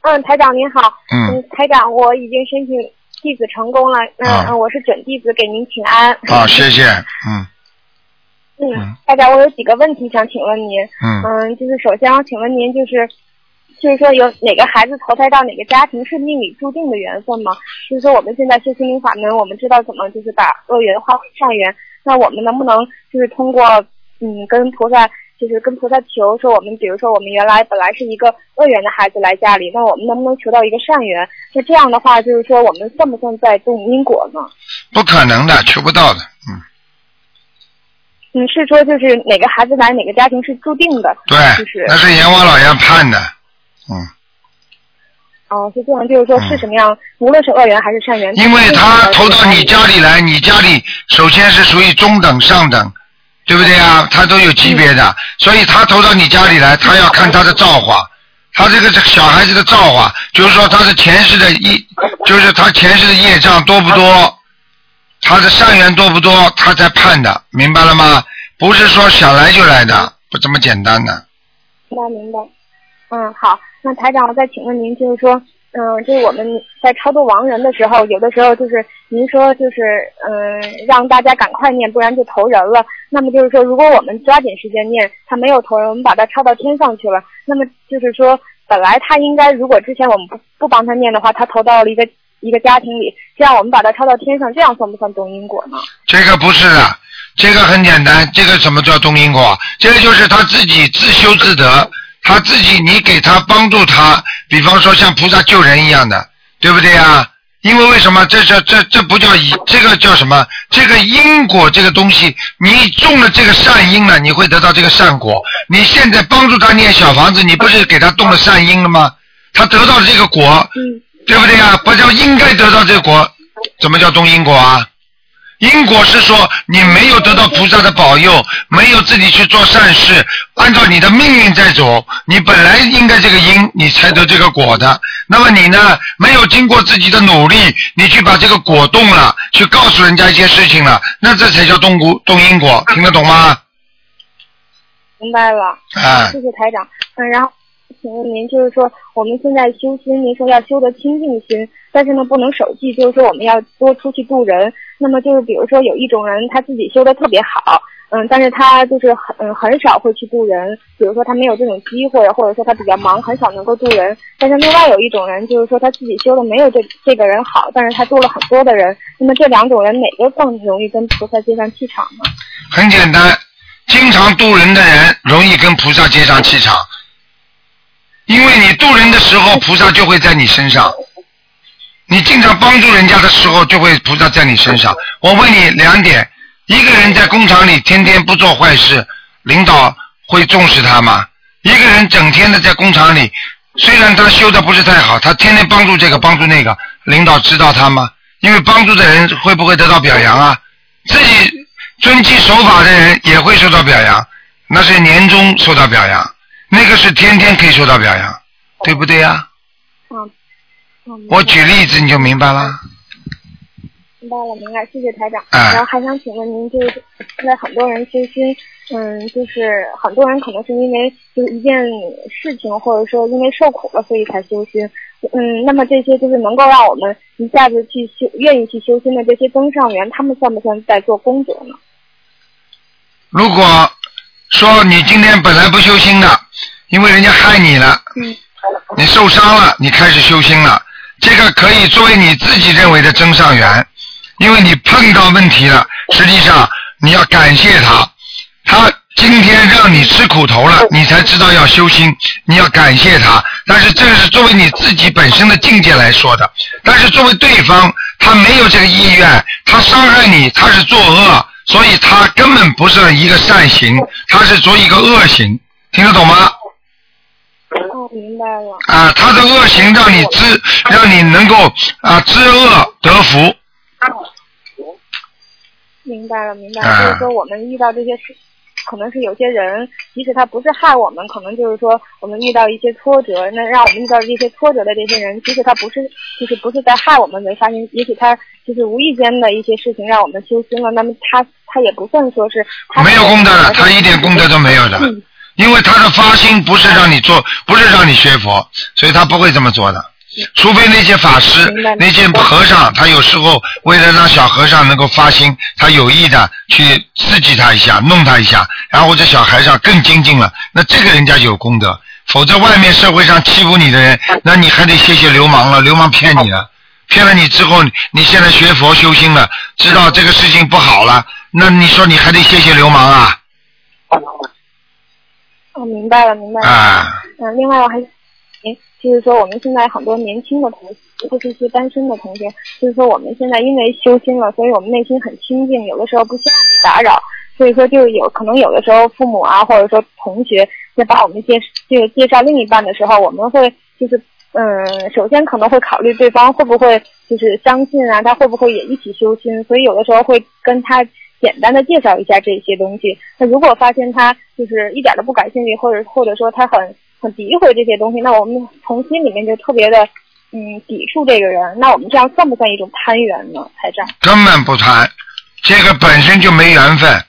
嗯，台长您好，
嗯，
台长，我已经申请弟子成功了，嗯、
啊。
嗯，我是准弟子，给您请安。
好，谢谢，嗯。<laughs> 嗯
嗯，台长，我有几个问题想请问您，
嗯，
嗯，就是首先我请问您，就是就是说有哪个孩子投胎到哪个家庭是命里注定的缘分吗？就是说我们现在修心灵法门，我们知道怎么就是把恶缘化为善缘，那我们能不能就是通过嗯跟菩萨就是跟菩萨求说我们比如说我们原来本来是一个恶缘的孩子来家里，那我们能不能求到一个善缘？那这样的话就是说我们算不算在种因果呢？
不可能的，求不到的，嗯，
你，是说就是哪个孩子来哪个家庭是注定的？
对
就是，
那是阎王老爷判的，嗯，
哦，是这样，就是说是什么样，无论是恶缘还是善缘，
因为他投到你家
里，
里来，你家里首先是属于中等、上等，对不对啊？他都有级别的，所以他投到你家里来，他要看他的造化，他这个这小孩子的造化，就是说他的前世的业，就是他前世的业障多不多，他的善缘多不多，他才判的，明白了吗？不是说想来就来的，不这么简单的。
明白明白。嗯，好，那台长，我再请问您，就是说，嗯，就是我们在超度亡人的时候，有的时候就是您说就是嗯，让大家赶快念，不然就投人了。那么就是说，如果我们抓紧时间念，他没有投人，我们把他抄到天上去了，那么就是说，本来他应该，如果之前我们不不帮他念的话，他投到了一个一个家庭里，这样我们把他抄到天上，这样算不算动因果呢？
这个不是的，这个很简单，这个什么叫动因果？这个就是他自己自修自得，他自己你给他帮助他，比方说像菩萨救人一样的，对不对呀？因为为什么？这这这这不叫以，这个叫什么？这个因果这个东西，你种了这个善因了，你会得到这个善果。你现在帮助他念小房子，你不是给他动了善因了吗？他得到这个果，
嗯
对不对呀？不叫应该得到这个果，怎么叫动因果啊？因果是说你没有得到菩萨的保佑，没有自己去做善事，按照你的命运在走，你本来应该这个因，你才得这个果的。那么你呢，没有经过自己的努力，你去把这个果动了，去告诉人家一些事情了，那这才叫动果动因果，听得懂吗？
明白了。
啊
谢谢台长。嗯，然后
啊
谢谢台长。嗯，然后请问您，就是说我们现在修心，您说要修的清净心，但是呢不能守纪，就是说我们要多出去度人。那么就是比如说有一种人他自己修的特别好，嗯，但是他就是很嗯很少会去度人，比如说他没有这种机会，或者说他比较忙，很少能够度人。但是另外有一种人，就是说他自己修的没有这这个人好，但是他度了很多的人。那么这两种人哪个更容易跟菩萨接上气场呢？
很简单，经常渡人的人容易跟菩萨接上气场，因为你渡人的时候，菩萨就会在你身上。你经常帮助人家的时候，就会菩萨在你身上。我问你两点：一个人在工厂里天天不做坏事，领导会重视他吗？一个人整天的在工厂里，虽然他修的不是太好，他天天帮助这个帮助那个，领导知道他吗？因为帮助的人会不会得到表扬啊？自己遵纪守法的人也会受到表扬，那是年终受到表扬，那个是天天可以受到表扬，对不对呀、
嗯，嗯
我举例子你就明白了。
明白了，明白，谢谢台长。
哎
然后还想请问您，就是现在很多人修心，嗯，就是很多人可能是因为就是一件事情，或者说因为受苦了，所以才修心。嗯，那么这些就是能够让我们一下子去修，愿意去修心的这些增上缘，他们算不算在做功德呢？
如果说你今天本来不修心的，因为人家害你了，
嗯
你受伤了，你开始修心了，这个可以作为你自己认为的增上缘，因为你碰到问题了，实际上你要感谢他，他今天让你吃苦头了，你才知道要修心，你要感谢他。但是这是作为你自己本身的境界来说的，但是作为对方，他没有这个意愿，他伤害你，他是作恶，所以他根本不是一个善行，他是做一个恶行，听得懂吗？
哦，明白了。
啊，他的恶行让你知，让你能够啊知恶得福。
明白了，明白
啊
了。就是说，我们遇到这些事，可能是有些人，即使他不是害我们，可能就是说，我们遇到一些挫折，那让我们遇到这些挫折的这些人，即使他不是，就是不是在害我们没发现，也许他就是无意间的一些事情让我们修心了，那么他他也不算说是
没有功德的，他一点功德都没有的，
嗯
因为他的发心不是让你做，不是让你学佛，所以他不会这么做的。除非那些法师、那些和尚，他有时候为了让小和尚能够发心，他有意的去刺激他一下，弄他一下，然后这小和尚更精进了，那这个人家有功德。否则外面社会上欺负你的人，那你还得谢谢流氓了，流氓骗你了，骗了你之后，你现在学佛修心了，知道这个事情不好了，那你说你还得谢谢流氓啊？
哦，明白了，明白了。
啊，
嗯，另外我还，诶，就是说我们现在很多年轻的同学，或是一些单身的同学，就是说我们现在因为修心了，所以我们内心很清净，有的时候不希望被打扰，所以说就有可能有的时候父母啊，或者说同学在把我们介这个介绍另一半的时候，我们会就是嗯，首先可能会考虑对方会不会就是相信啊，他会不会也一起修心，所以有的时候会跟他简单的介绍一下这些东西。那如果发现他就是一点都不感兴趣，或者或者说他很很诋毁这些东西，那我们从心里面就特别的嗯抵触这个人。那我们这样算不算一种攀缘呢，台长？
根本不谈，这个本身就没缘分，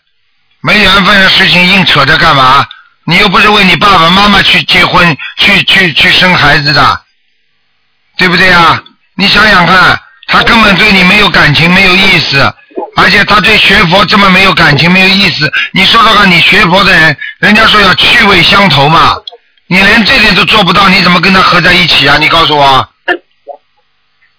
没缘分的事情硬扯着干嘛？你又不是为你爸爸妈妈去结婚、去去去生孩子的，对不对啊？你想想看，他根本对你没有感情，没有意思，而且他对学佛这么没有感情、没有意思。你说说看，你学佛的人，人家说要趣味相投嘛，你连这点都做不到，你怎么跟他合在一起啊？你告诉我。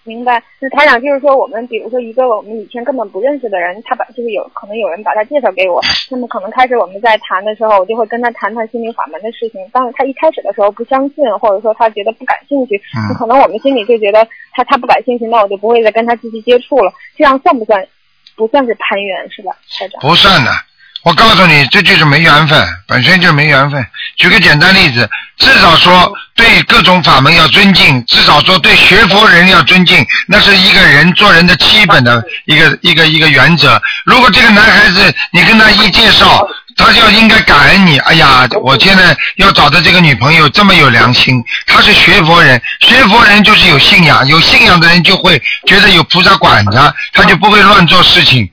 明白。那台长就是说，我们比如说一个我们以前根本不认识的人，他把就是有可能有人把他介绍给我，那么可能开始我们在谈的时候，我就会跟他谈谈心灵法门的事情。但是他一开始的时候不相信，或者说他觉得不感兴趣，可能我们心里就觉得他他不感兴趣，那我就不会再跟他继续接触了。这样算不算不算是攀援是吧，台长？
不算的。我告诉你，这就是没缘分，本身就没缘分。举个简单例子，至少说对各种法门要尊敬，至少说对学佛人要尊敬，那是一个人做人的基本的一个一个一个原则。如果这个男孩子你跟他一介绍，他就应该感恩你。哎呀，我现在要找的这个女朋友这么有良心，她是学佛人，学佛人就是有信仰，有信仰的人就会觉得有菩萨管着，他就不会乱做事情。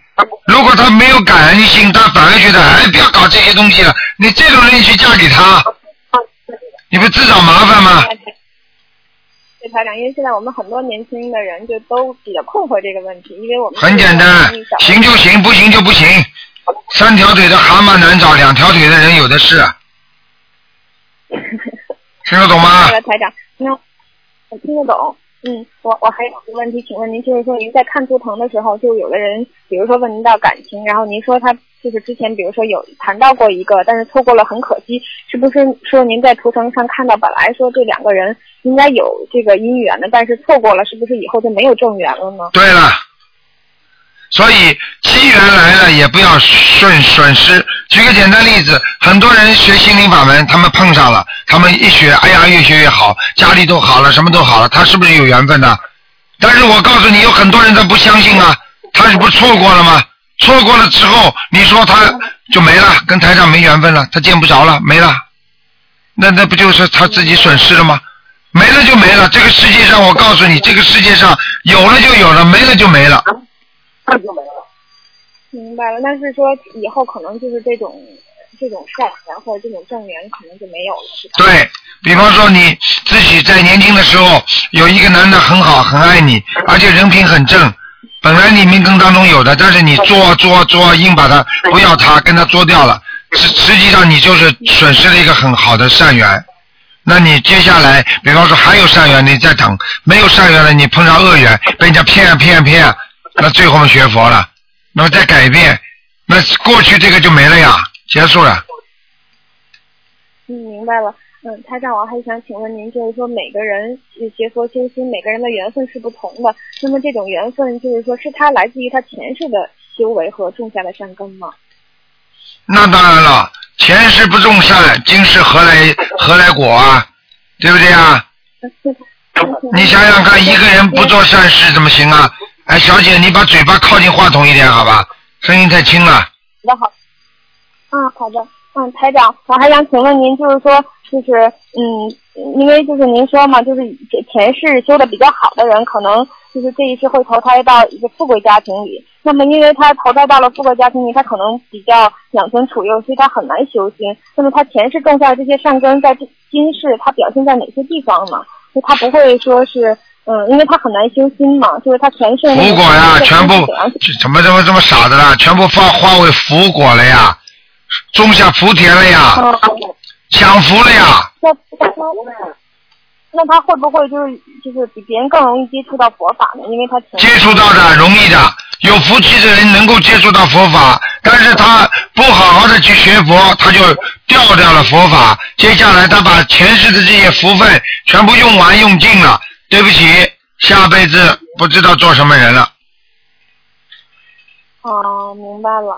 如果他没有感恩心，他反而觉得哎，不要搞这些东西了。你这种人你去嫁给他，你不自找麻烦吗？
对台长，因为现在我们很多年轻的人就都比较困惑这个问题，因为我们
很简单，行就行，不行就不行。三条腿的蛤蟆难找，两条腿的人有的是。<laughs> 听得懂吗？
台长，那我听得懂。嗯，我我还有个问题，请问您，就是说您在看图腾的时候，就有的人，比如说问您到感情，然后您说他就是之前比如说有谈到过一个，但是错过了，很可惜，是不是说您在图腾上看到本来说这两个人应该有这个姻缘的，但是错过了，是不是以后就没有正缘了呢？
对了。所以机缘来了也不要损损失。举个简单例子，很多人学心灵法门，他们碰上了，他们一学，哎呀，越学越好，家里都好了，什么都好了，他是不是有缘分呢？但是我告诉你，有很多人他不相信啊，他是不错过了吗？错过了之后，你说他就没了，跟台上没缘分了，他见不着了，没了，那那不就是他自己损失了吗？没了就没了。这个世界上，我告诉你，这个世界上有了就有了，没了就没了。
那就没了。明白了，但是说以后可能就是这种这种善缘或者这种正缘可能就没有了，是吧？
对比方说你自己在年轻的时候有一个男的很好很爱你，而且人品很正，本来你命根当中有的，但是你作作作硬把他不要他跟他作掉了，实实际上你就是损失了一个很好的善缘。那你接下来，比方说还有善缘，你再等；没有善缘了，你碰上恶缘，被人家骗啊骗啊骗啊。那最后学佛了，那么再改变，那过去这个就没了呀，结束了。
嗯，明白了。嗯，台长，我还想请问您，就是说每个人学佛修心，每个人的缘分是不同的。那么这种缘分，就是说是他来自于他前世的修为和种下的善根吗？
那当然了，前世不种善，今世何来何来果啊？对不对啊？<laughs> 你想想看，一个人不做善事怎么行啊？哎，小姐，你把嘴巴靠近话筒一点，好吧？声音太轻了。
那，好。嗯，好的。嗯，台长，我还想请问您，就是说，就是嗯，因为就是您说嘛，就是前世修的比较好的人，可能就是这一世会投胎到一个富贵家庭里。那么，因为他投胎到了富贵家庭里，他可能比较养尊处优，所以他很难修心。那么，他前世种下的这些善根，在今世他表现在哪些地方呢？就他不会说是。嗯，因为他很难修心嘛，就是他全是
福果呀，全部怎么怎么这么傻的啦？全部化化为福果了呀，种下福田了呀，享福了呀。
那那他会不会就是就是比别人更容易接触到佛法呢？因为他
接触到的容易的，有福气的人能够接触到佛法，但是他不好好的去学佛，他就掉掉了佛法。接下来他把前世的这些福分全部用完用尽了。对不起，下辈子不知道做什么人了。
哦，明白了，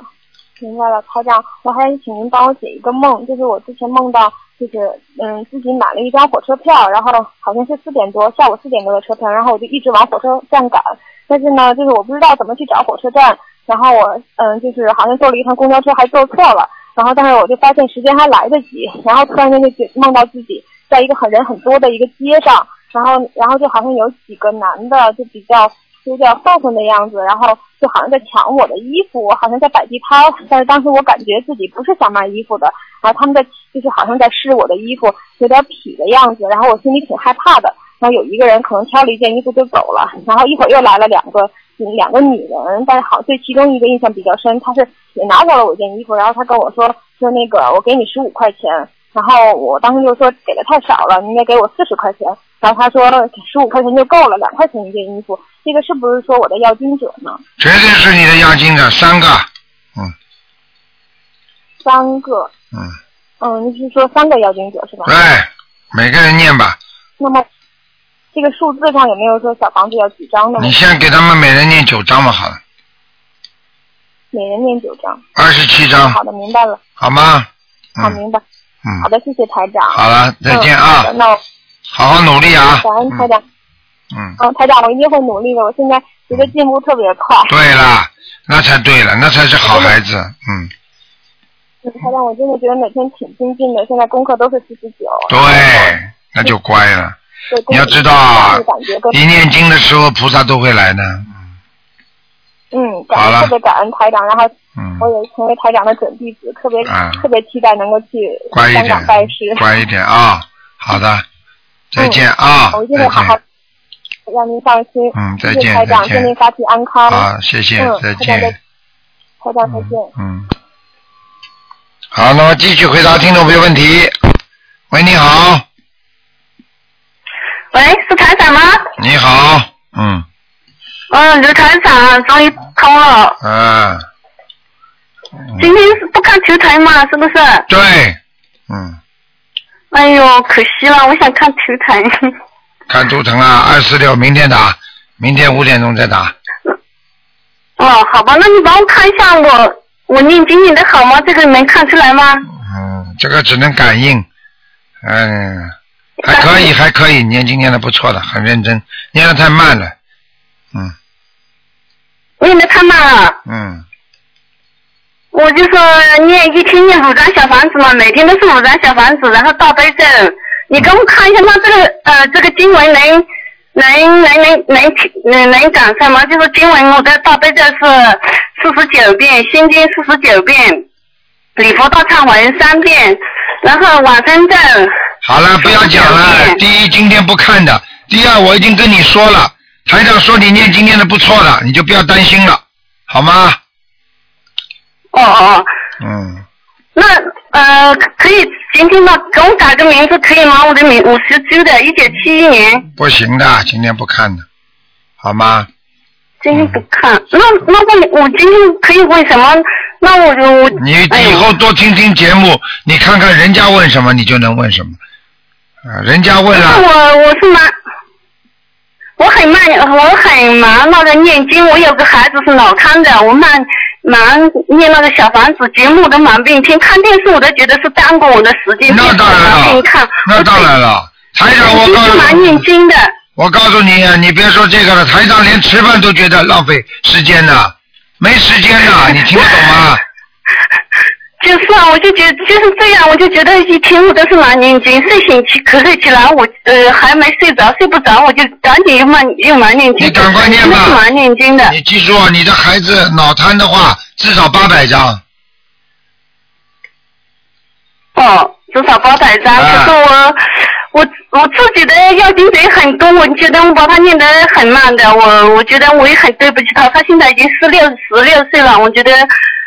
明白了，台长，我还请您帮我解一个梦，就是我之前梦到，就是嗯，自己买了一张火车票，然后好像是四点多，下午四点多的车票，然后我就一直往火车站赶，但是呢，就是我不知道怎么去找火车站，然后我嗯，就是好像坐了一趟公交车还坐错了，然后但是我就发现时间还来得及，然后突然间就梦到自己在一个很人很多的一个街上。然后，然后就好像有几个男的，就比较有点混混的样子，然后就好像在抢我的衣服，好像在摆地摊。但是当时我感觉自己不是想卖衣服的，然后他们在就是好像在试我的衣服，有点痞的样子，然后我心里挺害怕的。然后有一个人可能挑了一件衣服就走了，然后一会儿又来了两个两个女人，但是好对其中一个印象比较深，她是也拿走了我一件衣服，然后她跟我说说那个我给你十五块钱，然后我当时就说给的太少了，你应该给我四十块钱。然后他说十五块钱就够了，两块钱一件衣服，这个是不是说我的要金者呢？
绝对是你的要金者，三个，嗯。
三个。嗯。嗯，你是说三个要金者是吧？
对，每个人念吧。
那么，这个数字上有没有说小房子要几张的？
你先给他们每人念九张吧，好了。
每人念九张。
二十七张。
好的，明白了。
好吗？
好，明白。嗯。好的，谢谢台长。
好了，再见啊。
那。
好好努力啊。
感恩台长。
嗯，
嗯，台长，我一定会努力的。我现在觉得进步特别快。
对了，那才对了，那才是好孩子。嗯，
嗯，台长，我真的觉得每天挺精进的，现在功课都是四十九。
对，那就乖了。
对
你要知道一念经的时候，菩萨都会来的。
嗯，感
好了
恩特别感恩台长，然后
嗯，
我也成为台长的准弟子，特别、
啊
特别期待能够去
乖一点
香港拜师。，
乖一点啊。<laughs> 好的，再见啊，
我一定
再
会好好
见。
让您放心。
嗯再
谢谢
见
台长，祝您身体安康。
好，谢谢，
嗯，
再
台长再
见。
台长再见。
嗯，好，那么继续回答听众朋友问题。喂，你好，
喂，是台长吗？
你好，嗯，
嗯，刘台长，终于通了。
嗯，
今天是不看球台嘛？是不是？
对，嗯，
哎呦，可惜了，我想看球台。
看图腾啊，二四六，明天打，明天五点钟再打。
哦，好吧，那你帮我看一下我我念经念的好吗？这个能看出来吗？
嗯，这个只能感应，嗯，还可以，还可以，念经念的不错的，很认真，念的太慢了，嗯
念的太慢了。
嗯，
我就说念一天念五张小房子嘛，每天都是五张小房子，然后大悲咒。你给我看一下，那这个呃这个经文能能能能能能能赶上吗？就是经文我的大悲咒是四十九遍，心经四十九遍，礼佛大忏文三遍，然后往生咒。
好了，不要讲了。第一，今天不看的；第二，我已经跟你说了，台长说你念经念的不错了，你就不要担心了，好吗？
哦哦哦，
嗯，
那呃可以今天吧，给我改个名字可以吗？我的名五十九的，一九七一年。
不行的，今天不看的，好吗？
今天不看，那那我我今天可以问什么？那我就我
你以后多听听节目，你看看人家问什么，你就能问什么。啊，人家问
那
了，
我我是忙，我很慢，我很忙那个念经。我有个孩子是脑瘫的，我忙忙念那个小房子节目都忙并听，看电视我都觉得是耽误我的时间，
那当然了。，那当然了。台长，我
我是忙
告诉
念经的。
我告诉你，你别说这个了，台长连吃饭都觉得浪费时间呢，没时间呢，你听得懂吗？
就是啊，我就觉得就是这样，我就觉得一天我都是拿念经，睡醒起瞌睡起来，我呃还没睡着，睡不着，我就赶紧又忙又忙念经，
你赶快念吧。你记住，你的孩子脑瘫的话，至少八百张。
哦，至少八百张，
啊
可是我我我自己的要经者很多，我觉得我把他念得很慢的，我我觉得我也很对不起他，他现在已经十六十六岁了，我觉得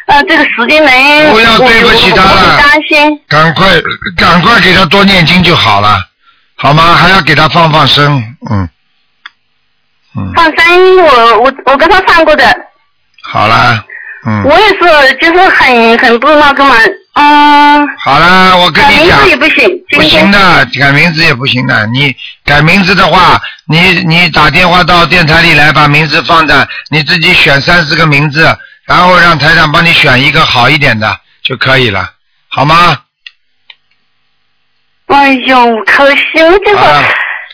呃这个时间能
不要对不起他了。赶快赶快给他多念经就好了，好吗？还要给他放放生，嗯嗯，
放生我我我跟他放过的，
好了，嗯，
我也是就是很很不那个嘛，嗯，
好了，我跟
改名
你讲
字，也不行，
不行的，改名字也不行的。你改名字的话，你你打电话到电台里来，把名字放在你自己选三四个名字，然后让台长帮你选一个好一点的就可以了，好吗？
哎呦可惜，我就说
好了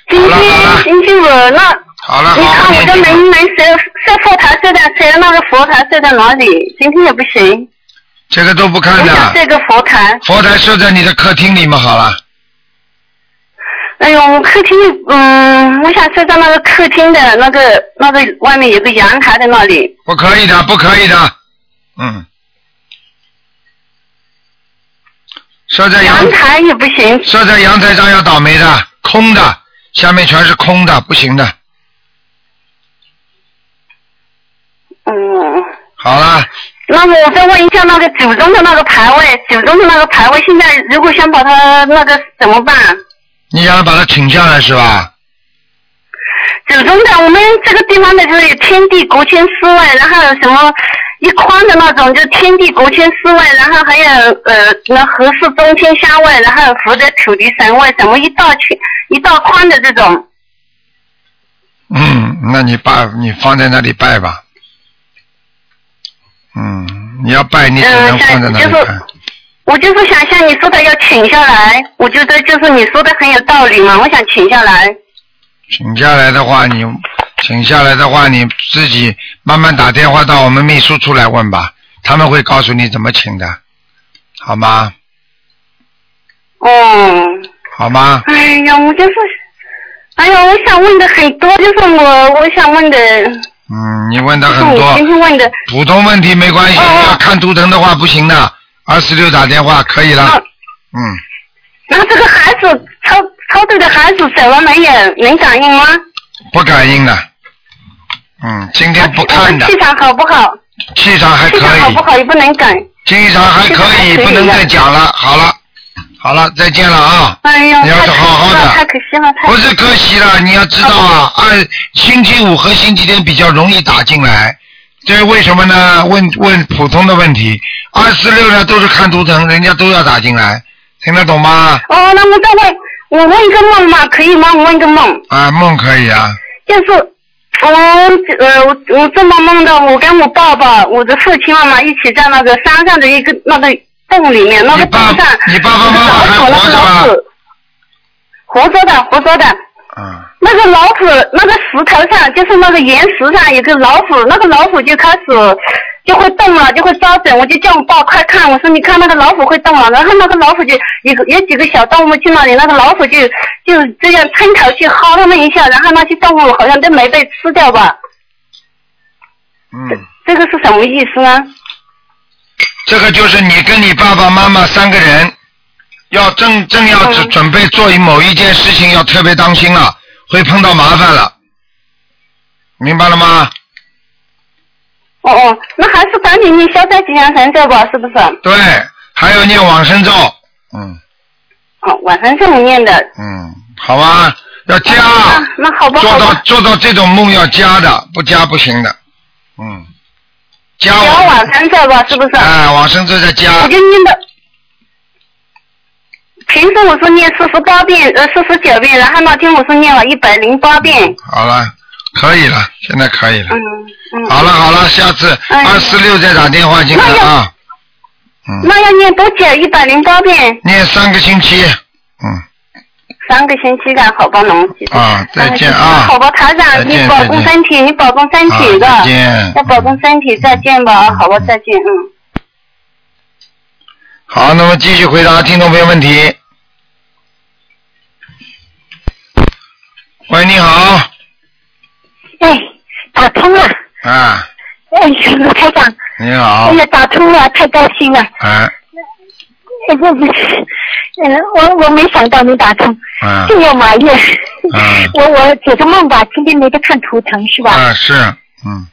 今天星期五那。
好了，
你看我这
念经吧。
能能设设佛台设在设那个佛台设在哪里？今天也不行，
这个都不看的，
这个佛台。
佛台设在你的客厅里面好了。
哎呦，我客厅，嗯，我想设在那个客厅的那个那个外面有个阳台的那里。
不可以的，不可以的，嗯。设在阳
阳台也不行，
设在阳台上要倒霉的，空的，下面全是空的，不行的。
嗯。
好了，
那么我再问一下那个九中的那个牌位，九中的那个牌位，现在如果想把它那个怎么办？
你想把他请下来是吧？
祖宗的我们这个地方的就是有天地国千四位，然后什么一宽的那种，就天地国千四位，然后还有呃那合适中天下位，然后福德土地神位，什么一大圈一大宽的这种。
嗯，那你把你放在那里拜吧。嗯，你要拜，你只能放在那里
呃就是
拜。
我我就是想像你说的要请下来，我觉得就是你说的很有道理嘛，我想请下来。
请下来的话，你请下来的话，你自己慢慢打电话到我们秘书处来问吧，他们会告诉你怎么请的，好吗？
哦，
好吗？
哎呀，我就是，哎呀，我想问的很多，就是我我想问的，
嗯，你问的很多
今，天问的。
普通问题没关系，
哦
要看图腾的话不行的，二十六打电话可以了。
哦
嗯，
那这个孩子超超度的孩子走了没有？能感应吗？
不感应的。嗯，今天不看的
气，场好不好？
气场还可以
气场好不，好也不能感。
气场还可以，不能再讲了。好了，好了，再见了啊！
哎呀，
你要是好好
惜了，太，可惜了，太
不是可惜了，你要知道啊，二星期五和星期天比较容易打进来，这是为什么呢？问问普通的问题，二四六呢都是看图腾，人家都要打进来，听得懂吗？
哦，那我再问，我问一个梦嘛，可以吗？我问一个梦，
啊，梦可以啊，
就是我呃我我做梦梦到我跟我爸爸、我的父亲妈妈一起在那个山上的一个那个洞里面，那个洞上
你爸爸妈妈还活着
活着的，活着的。
嗯，
那个老虎，那个石头上，就是那个岩石上有个老虎，那个老虎就开始就会动了，就会招手，我就叫我爸快看，我说你看那个老虎会动了，然后那个老虎就有有几个小动物去那里，那个老虎就就这样伸头去薅他们一下，然后那些动物好像都没被吃掉吧？
嗯，
这个是什么意思呢？
这个就是你跟你爸爸妈妈三个人，要正正要
嗯
准准备做某一件事情，要特别当心了，会碰到麻烦了，明白了吗？
哦哦，那还是赶紧念消灾吉祥神咒吧，是不是？
对，还要念往生咒，嗯
哦，晚上这么念的。
嗯，好吧，要加，
啊，那好吧，
做到。做到这种梦要加的，不加不行的，嗯，加往
晚上咒吧，是不是？
哎往生咒再加
我，就念的。平时我是念四十八遍，呃，四十九遍，然后那天我是念了一百零八遍。
好了，可以了，现在可以了。
嗯嗯。
好了好了，下次
哎
二四六再打电话进来啊。嗯，
那要念多久？一百零八遍，
念三个星期。嗯，
三个星期的，好吧，龙姐。
啊，再见啊。
好吧，台
再
长，你保重身体，你保重身体
再见
要保重身体，再见吧，好吧，再见，嗯。
好，那么继续回答听众朋友问题。喂，你好。
哎，打通了！
啊，
哎呀，卢台长，
你好
哎。呀，打通了，太高兴了！
啊
哎，这不，嗯，我我没想到能打通，
啊
这要马月。
嗯 <laughs>
我我解个梦吧，今天没得看图腾是吧？
啊是，嗯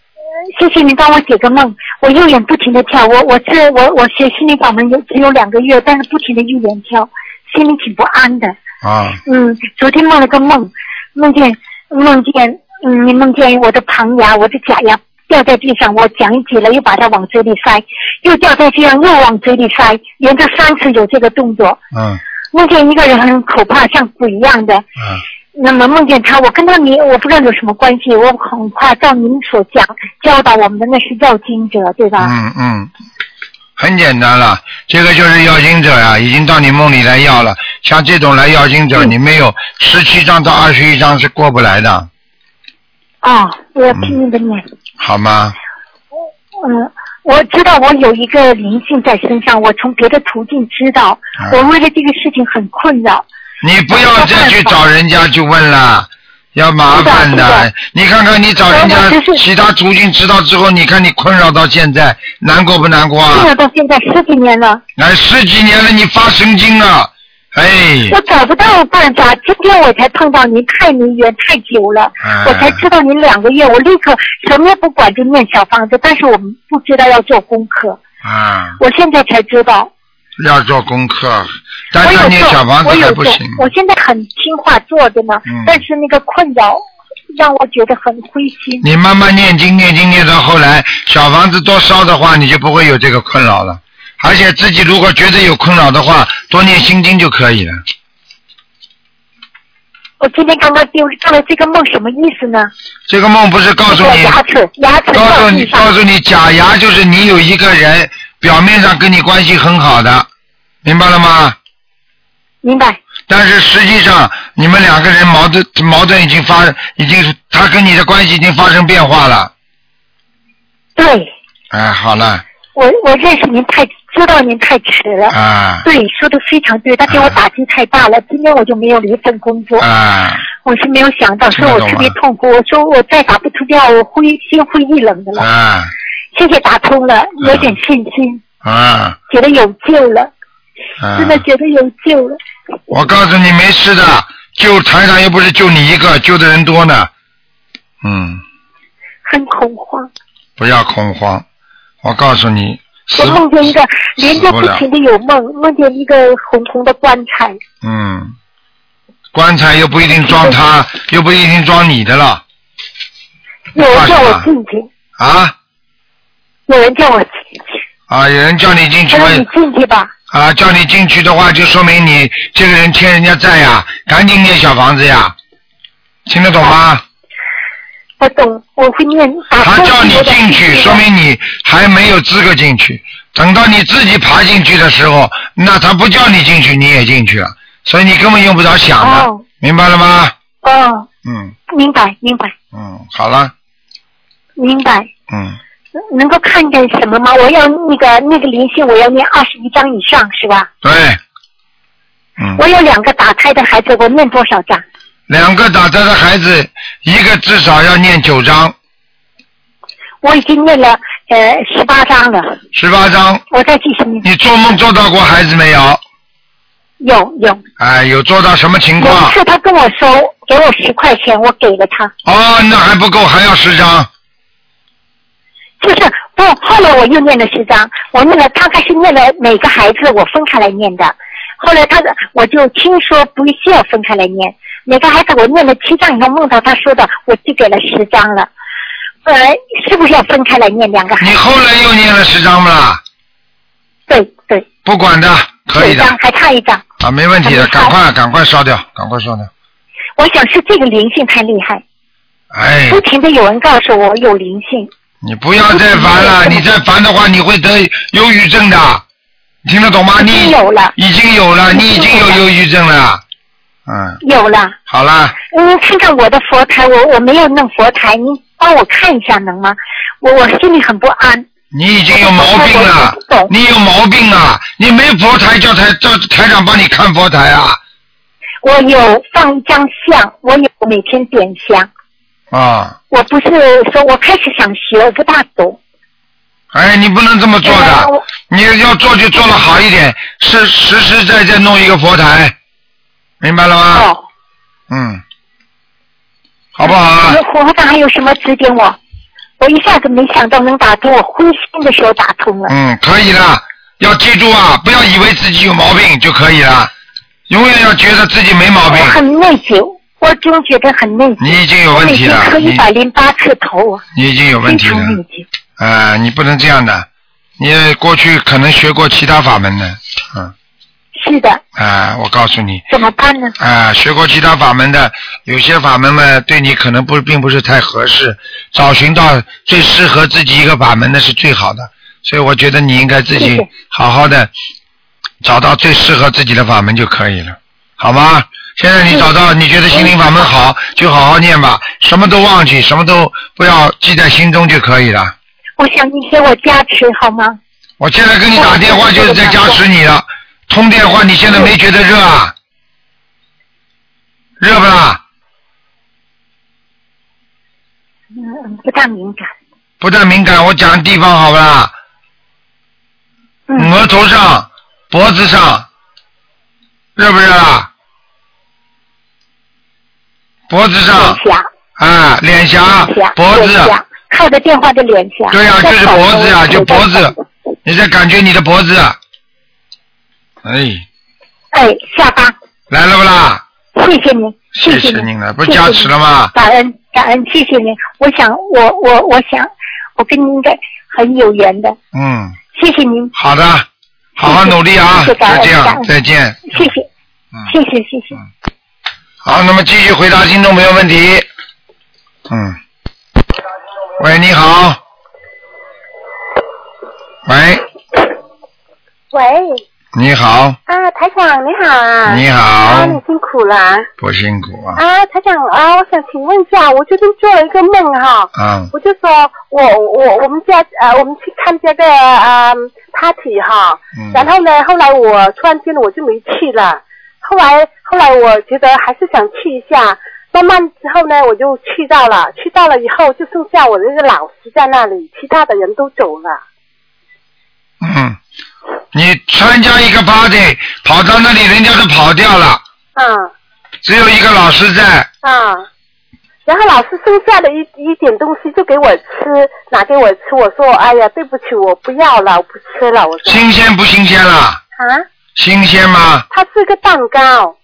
谢谢你帮我解个梦，我右眼不停的跳，我我是我我学心理法门有只有两个月，但是不停的右眼跳，心里挺不安的。
啊
嗯，昨天梦了个梦，梦见梦见嗯，梦见我的旁牙，我的假牙掉在地上，我讲起了，又把它往嘴里塞，又掉在地上，又往嘴里塞，连着三次有这个动作。
嗯
梦见一个人很可怕，像鬼一样的。
嗯
那么梦见他，我跟他没，我不知道有什么关系，我很怕照您所讲教导我们的那是要经者，对吧？
嗯嗯，很简单了，这个就是要经者呀、已经到你梦里来要了。像这种来要经者，
嗯
你没有十七章到二十一章是过不来的，
哦，我要拼命的念。
好吗？
嗯，我知道我有一个灵性在身上，我从别的途径知道，
嗯
我为了这个事情很困扰。
你不要再去找人家去问了，要麻烦
的。
你看看你找人家其他途径知道之后，你看你困扰到现在，难过不难过啊？
困
啊？
扰到现在十几年了，
哎，十几年了，你发神经了，哎，
我找不到办法。今天我才碰到您，太离远太久了，
哎。
我才知道您两个月，我立刻什么也不管就念小房子，但是我们不知道要做功课，
啊，
我现在才知道。
要做功课，但是念小房，子还不行。，
我现在很听话做着呢，
嗯
但是那个困扰让我觉得很灰心。
你慢慢念经，念经念到后来，小房子多烧的话，你就不会有这个困扰了。而且自己如果觉得有困扰的话，多念心经就可以了。
我今天刚刚丢做了这个梦，什么意思呢？
这个梦不是告诉你，
我牙齿牙齿
告诉你，告诉你，假牙就是你有一个人表面上跟你关系很好的，明白了吗？
明白。
但是实际上，你们两个人矛盾矛盾已经发，已经他跟你的关系已经发生变化了。
对，
哎，好了，
我我认识您太知道您太迟了。
啊
对，说的非常对，他给我打击太大了。今天我就没有了一份工作。
啊，
我是没有想到，说我特别痛苦。我说我再打不出电话，我灰心灰意冷的了。
啊
谢谢打通了，有点信心，
啊
觉得有救了，
啊！
真的觉得有救了。
我告诉你，没事的，救台长又不是救你一个，救的人多呢。嗯，
很恐慌，
不要恐慌。我告诉你，
我梦见一个，连着
不
停的有梦，梦见一个红红的棺材，
嗯，棺材又不一定装他，又不一定装你的了
有人叫我进去，
啊
有人叫我进去，
啊！有人叫你进去
他说你进去吧。
啊，叫你进去的话，就说明你这个人欠人家债呀，赶紧念小房子呀，听得懂吗？
我懂，我会念。
他叫你进去，说明你还没有资格进去。等到你自己爬进去的时候，那他不叫你进去，你也进去了，所以你根本用不着想的，
哦
明白了吗？
哦，
嗯
明白明白
嗯，好了，
明白。
嗯，
能够看见什么吗？我要那个那个灵性，我要念二十一章以上，是吧？
对，嗯，
我有两个打胎的孩子，我念多少章？
两个打胎的孩子，一个至少要念九章，
我已经念了呃十八章了，
十八章。
我再继续念。
你做梦做到过孩子没有？
有有，
哎，有做到什么情
有一
况？
次他跟我说给我十块钱，我给了他，
哦，那还不够，还要十张。
就是不，后来我又念了十张，我念了大概是念了每个孩子我分开来念的，后来他的我就听说不需要分开来念，每个孩子我念了七张以后梦到他说的，我就给了十张了，呃，是不是要分开来念两个孩子？
你后来又念了十张不啦？
对对，
不管的，可以的。
张还差一张，
啊，没问题的，赶快赶快烧掉，赶快烧掉。
我想是这个灵性太厉害，
哎，
不停的有人告诉我有灵性，
你不要再烦了，<laughs> 你再烦的话，你会得忧郁症的，听得懂吗？
你已
你
经有了，
已经有了，你已经有忧郁症了。嗯，
有了。
好了，
您看看我的佛台，我我没有弄佛台，您帮我看一下能吗？我我心里很不安。
你已经有毛病了，你有毛病啊！你没佛台叫台叫台长帮你看佛台啊？
我有放一张像，我有每天点香。
啊，
我不是说我开始想学，我不大懂。
哎，你不能这么做
哎
的，你要做就做的好一点，是实实在在弄一个佛台，明白了吗？
哦，
嗯，好不好啊？
佛法还有什么指点我？我一下子没想到能打通，我灰心的时候打通了。
嗯，可以了，要记住啊，不要以为自己有毛病就可以了，永远要觉得自己没毛病
我。很内疚，我总觉得很内疚。
你已经有问题了
我每天磕
你
一百零八次头啊，
你已经有问题了。
非常内疚。
啊、你不能这样的，你过去可能学过其他法门的，嗯，
是的，
啊、我告诉你，
怎么办呢？
啊、学过其他法门的，有些法门嘛，对你可能不并不是太合适，找寻到最适合自己一个法门的是最好的，所以我觉得你应该自己好好的找到最适合自己的法门就可以了，好吗？现在你找到你觉得心灵法门好，就好好念吧，什么都忘记，什么都不要记在心中就可以了。
我想你给我加持好吗？
我现在跟你打电话就是在加持你了，通电话你现在没觉得热啊？热不啦？
嗯，不大敏感。
不太敏感，我讲地方好不啦？
嗯，
额头上、脖子上，热不热啊？脖子上。
脸颊，
啊，脸颊脖子，
靠着电话的脸颊。
对呀、
在
就是脖子呀、
手
就脖子，你在感觉你的脖子，哎，
哎，下巴，
来了不啦？
谢谢您，
谢
谢您，
了，不是加持了吗？
感恩感恩，谢谢您。我想，我我我想，我跟您应该很有缘的，
嗯，
谢谢您，
好的，好好努力啊，
谢谢
就这样，
恩感恩。
再见。
谢谢，
嗯。
谢谢谢谢。
好，那么继续回答听众朋友问题。嗯。喂，你好。喂，
喂，
你好，
啊，台长你好啊！
你好
啊，你辛苦了啊！
不辛苦啊。
啊，台长啊，我想请问一下，我最近做了一个梦哈，
嗯
我就说我我我们家呃，我们去看这个呃 party 哈，
嗯
然后呢，后来我突然间我就没去了，后来后来我觉得还是想去一下，慢慢之后呢，我就去到了，去到了以后就剩下我那个老师在那里，其他的人都走了。
嗯，你参加一个 party，跑到那里人家都跑掉了，
嗯
只有一个老师在。
啊，然后老师剩下的一一点东西就给我吃，拿给我吃，我说哎呀对不起，我不要了，我不吃了，我说。
新鲜不新鲜了？
啊，
新鲜吗？
它是个蛋糕。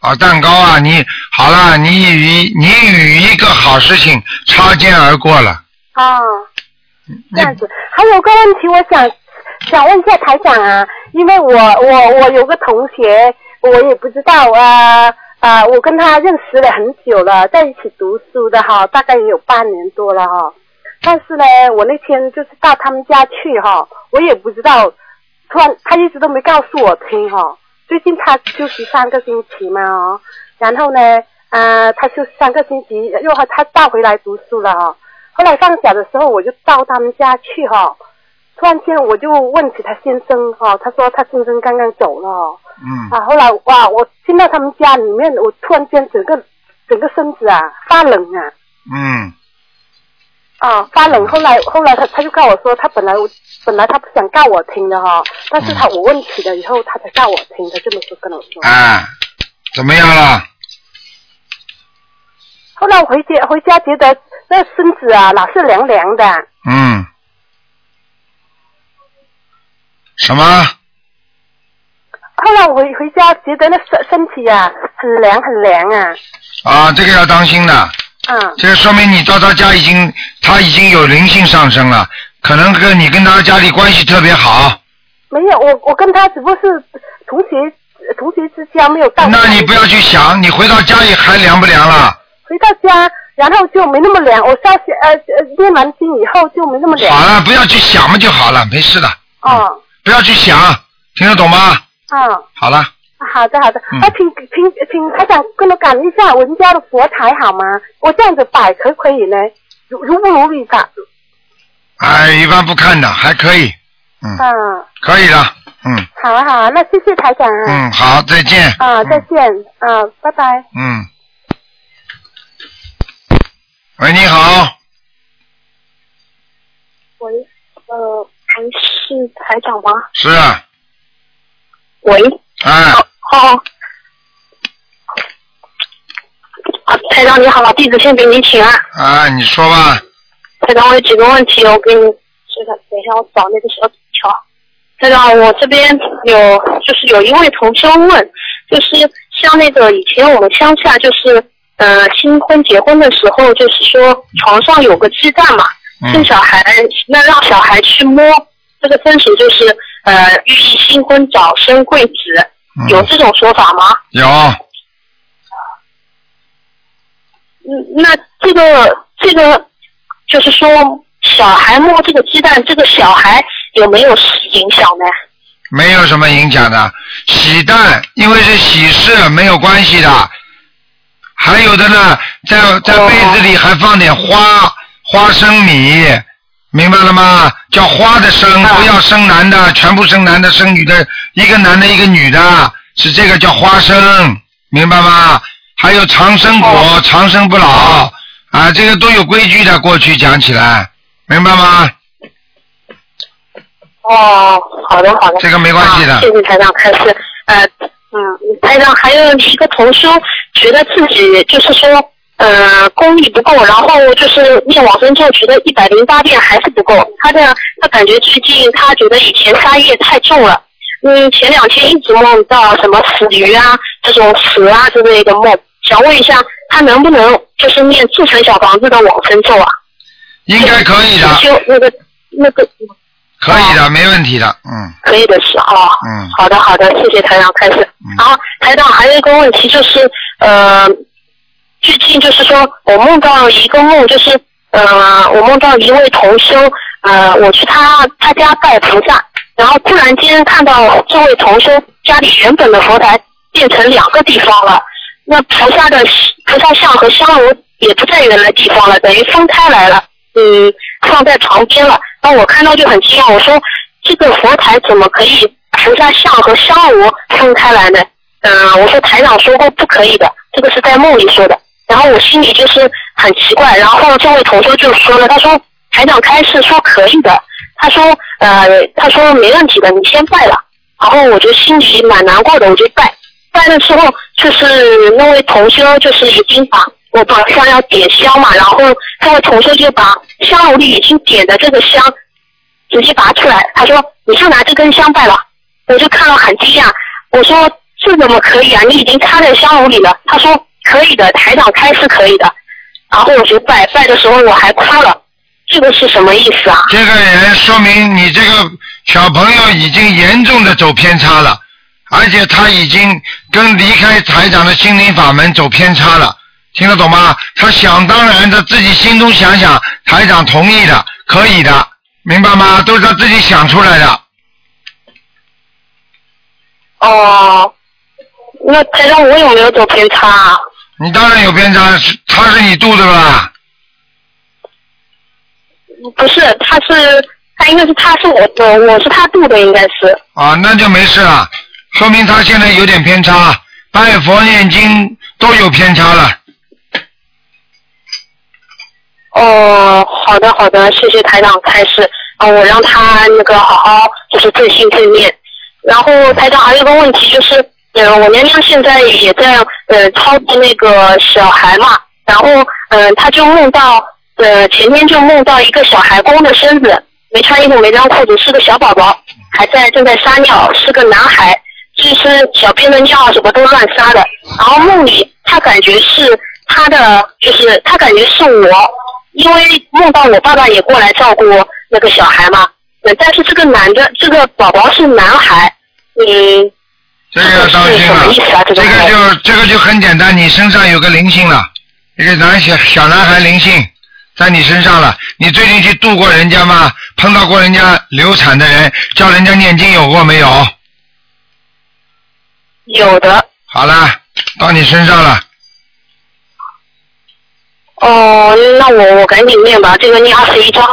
啊，蛋糕啊，你好了，你与你与一个好事情擦肩而过了。
啊，这样子。还有个问题，我想想问一下台长啊，因为我我我有个同学，我也不知道啊啊，我跟他认识了很久了，在一起读书的哈，大概也有半年多了哈。但是呢，我那天就是到他们家去哈，我也不知道，突然他一直都没告诉我听哈。最近他休息三个星期嘛哦，然后呢，呃，他休息三个星期，又和他倒回来读书了哈。后来放假的时候，我就到他们家去哈。突然间我就问起他先生哈，他说他先生刚刚走了哦。
嗯
啊，后来哇，我进到他们家里面，我突然间整个整个身子啊发冷啊
嗯
啊发冷。后来后来他他就告我说，他本来我本来他不想告我听的哈，但是他我问起了以后，他才告我听，他这么说跟我说。
啊，怎么样了？
后来我回家回家觉得那身子啊老是凉凉的，
嗯。什么？
后来我回回家觉得那身身体啊很凉很凉啊，
啊，这个要当心的。
嗯
这说明你到他家已经，他已经有灵性上升了，可能跟你跟他家里关系特别好。
没有我我跟他只不过是同学同学之交，没有到。
那你不要去想，你回到家里还凉不凉了？
回到家，然后就没那么凉。我烧写呃呃念完经以后就没那么凉。
好了，不要去想嘛就好了，没事的，
哦，
不要去想，听得懂吗？
嗯，
好了，
好的好的。
嗯
那请请请台长跟我讲一下我们家的佛台好吗？我这样子摆可不可以呢？如如不如理法？
哎，一般不看的，还可以，嗯，
嗯，
可以的，嗯
好啊好啊，那谢谢台长啊。
嗯，好，再见，
啊，再见啊，拜拜。
嗯。喂，你好，
喂，呃，还是台长吗？
是啊，
喂，
哎，
好。啊，台长你好，弟子先给您请安。
啊，你说吧，
台长，我有几个问题，我给你说的。等一下，我找那个小纸条。台长，我这边有就是有一位同修问，就是像那个以前我们乡下就是呃新婚结婚的时候，就是说床上有个鸡蛋嘛，生小孩，那让小孩去摸这个风俗，就是呃寓意新婚早生贵子，有这种说法吗？
有，
嗯，那这个这个就是说，小孩摸这个鸡蛋，这个小孩有没有影响呢？
没有什么影响的。喜蛋因为是喜事，没有关系的。还有的呢，在在被子里还放点花花生米，明白了吗？叫花的生，不要生男的，全部生男的，生女的，一个男的，一个女的，是这个叫花生，明白吗？还有长生果，长生不老啊，这个都有规矩的。过去讲起来，明白吗？
哦，好的好的，
这个没关系的
啊谢谢台长开始，呃，嗯，台长还有一个同修觉得自己就是说，呃，功力不够，然后就是念往生咒觉得一百零八遍还是不够，他这样他感觉最近他觉得以前杀业太重了，嗯，前两天一直梦到什么死鱼啊这种蛇啊之类的梦，想问一下他能不能就是念自成小房子的往生咒啊？
应该可以的，
就那个那个
可以的，没问题的，嗯
可以的是啊。
嗯。
好的，好的，谢谢台长开始。然后台长还有一个问题就是，呃，最近就是说我梦到一个梦，就是呃，我梦到一位同修，呃，我去他他家拜菩萨，然后突然间看到这位同修家里原本的佛台变成两个地方了，那菩萨的菩萨像和香炉也不在原来地方了，等于分开来了，嗯，放在旁边了。那我看到就很惊讶，我说这个佛台怎么可以菩萨像和香炉分开来呢？嗯，我说台长说过不可以的，这个是在梦里说的。然后我心里就是很奇怪，然后这位同修就说了，他说台长开示说可以的，他说呃他说没问题的，你先拜了。然后我就心里蛮难过的，我就拜。拜的时候就是那位同修就是已经把我把香要点香嘛，然后那位同修就把香炉里已经点的这个香直接拔出来，他说你就拿这根香拜了。我就看了很惊讶，我说这怎么可以啊？你已经插在香炉里了。他说。可以的，台长开是可以的，然后我就拜拜的时候我还哭了，这个是什么意思啊？
这个人说明你这个小朋友已经严重的走偏差了，而且他已经跟离开台长的心灵法门走偏差了，听得懂吗？他想当然的自己心中想想，台长同意的，可以的，明白吗？都是他自己想出来的。
哦，那台长我有没有走偏差？啊？
你当然有偏差，是他是你度的吧？
不是，他是他应该是他是我我，我是他度的，应该是。
啊，那就没事了，说明他现在有点偏差，拜佛念经都有偏差了。
哦，好的好的，谢谢台长开示，啊，我让他那个好好就是正心正念。然后台长还有个问题就是。嗯，我娘娘现在也在呃操作那个小孩嘛，然后嗯，她就梦到呃前天就梦到一个小孩光着身子，没穿衣服没穿裤子，是个小宝宝，还在正在撒尿，是个男孩，就是小便的尿什么都乱撒的，然后梦里他感觉是他的，就是他感觉是我，因为梦到我爸爸也过来照顾那个小孩嘛，呃但是这个男的这个宝宝是男孩，嗯。
这个要当心了，这个就这个就很简单，你身上有个灵性了，一个男小小男孩灵性在你身上了。你最近去度过人家吗？碰到过人家流产的人，叫人家念经有过没有？
有的。
好了，到你身上了。
哦，那我我赶紧念吧，这个念二十一章，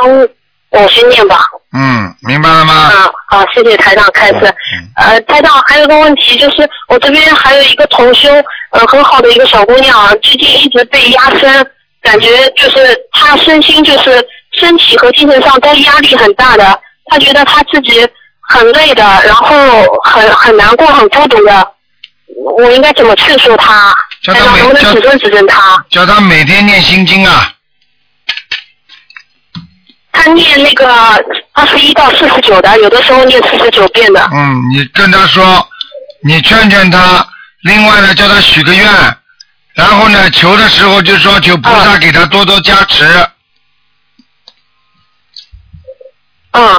我先念吧。
嗯，明白了吗？
啊，好，谢谢台长开始。呃，台长还有个问题，就是我这边还有一个同修，呃，很好的一个小姑娘，最近一直被压身，感觉就是她身心就是身体和精神上都压力很大的，她觉得她自己很累的，然后很很难过，很孤独的。我应该怎么劝说她？台长能不能指正指正她？
叫她每天念心经啊。
他念那个二十一到四十九的，有的时候念四十九遍的。
嗯，你跟他说，你劝劝他。另外呢，叫他许个愿，然后呢，求的时候就说求菩萨给他多多加持。
嗯。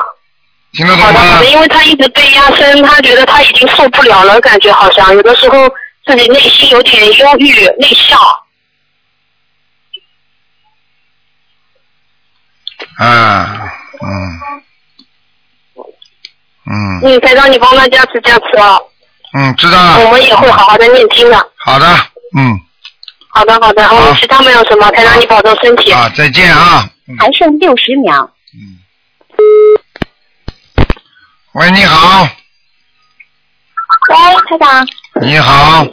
听得懂吗？
好的，因为他一直被压身，他觉得他已经受不了了，感觉好像有的时候自己内心有点忧郁、内向。
啊，嗯，嗯。
嗯，再让你帮他加持加持啊。
嗯，知道了。
我们也会好好的念经的。
好的，嗯。
好的，好的。哦，其他没有什么，再让你保重身体。
啊，再见啊。
还剩六十秒。
嗯。喂，你好。
喂，台长。
你好。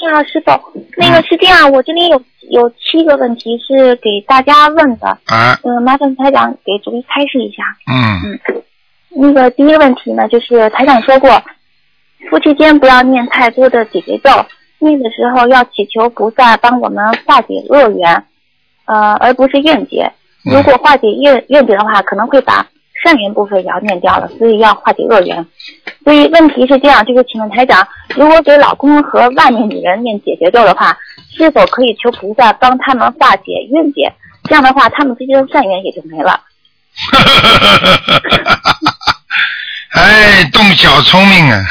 你好，师傅。那个是这样，我这里有有七个问题是给大家问的。
啊。
嗯，麻烦台长给逐一开示一下。
嗯。
嗯。那个第一个问题呢，就是台长说过，夫妻间不要念太多的姐姐咒，念的时候要祈求菩萨帮我们化解恶缘，呃，而不是怨结。如果化解怨怨结的话，可能会把。善缘部分也要念掉了，所以要化解恶缘。所以问题是这样，就是请问台长，如果给老公和外面女人念解结咒的话，是否可以求菩萨帮他们化解冤结？这样的话，他们之间的善缘也就没了。<laughs>
哎，动小聪明啊！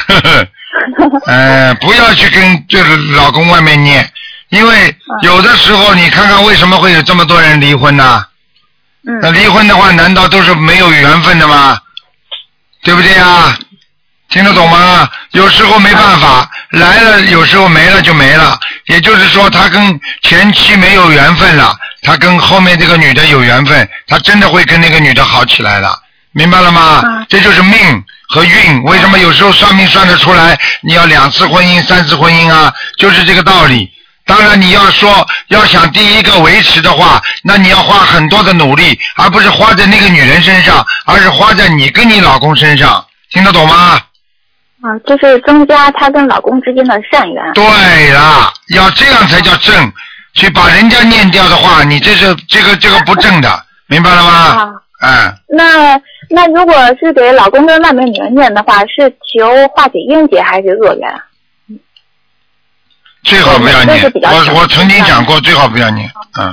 呃，<laughs> 不要去跟就是老公外面念，因为有的时候你看看为什么会有这么多人离婚呢？那离婚的话，难道都是没有缘分的吗？对不对呀？听得懂吗？有时候没办法，来了有时候没了就没了。也就是说，他跟前妻没有缘分了，他跟后面这个女的有缘分，他真的会跟那个女的好起来了，明白了吗？这就是命和运。为什么有时候算命算得出来，你要两次婚姻、三次婚姻啊？就是这个道理。当然，你要说要想第一个维持的话，那你要花很多的努力，而不是花在那个女人身上，而是花在你跟你老公身上。听得懂吗？
啊，就是增加她跟老公之间的善缘。
对啦，要这样才叫正。去把人家念掉的话，你这是这个这个不正的，明白了吗？
啊，
嗯，
那那如果是给老公跟外面女人念的话，是求化解冤结还是恶缘？
最好不要念我我曾经讲过，最好不要念，嗯。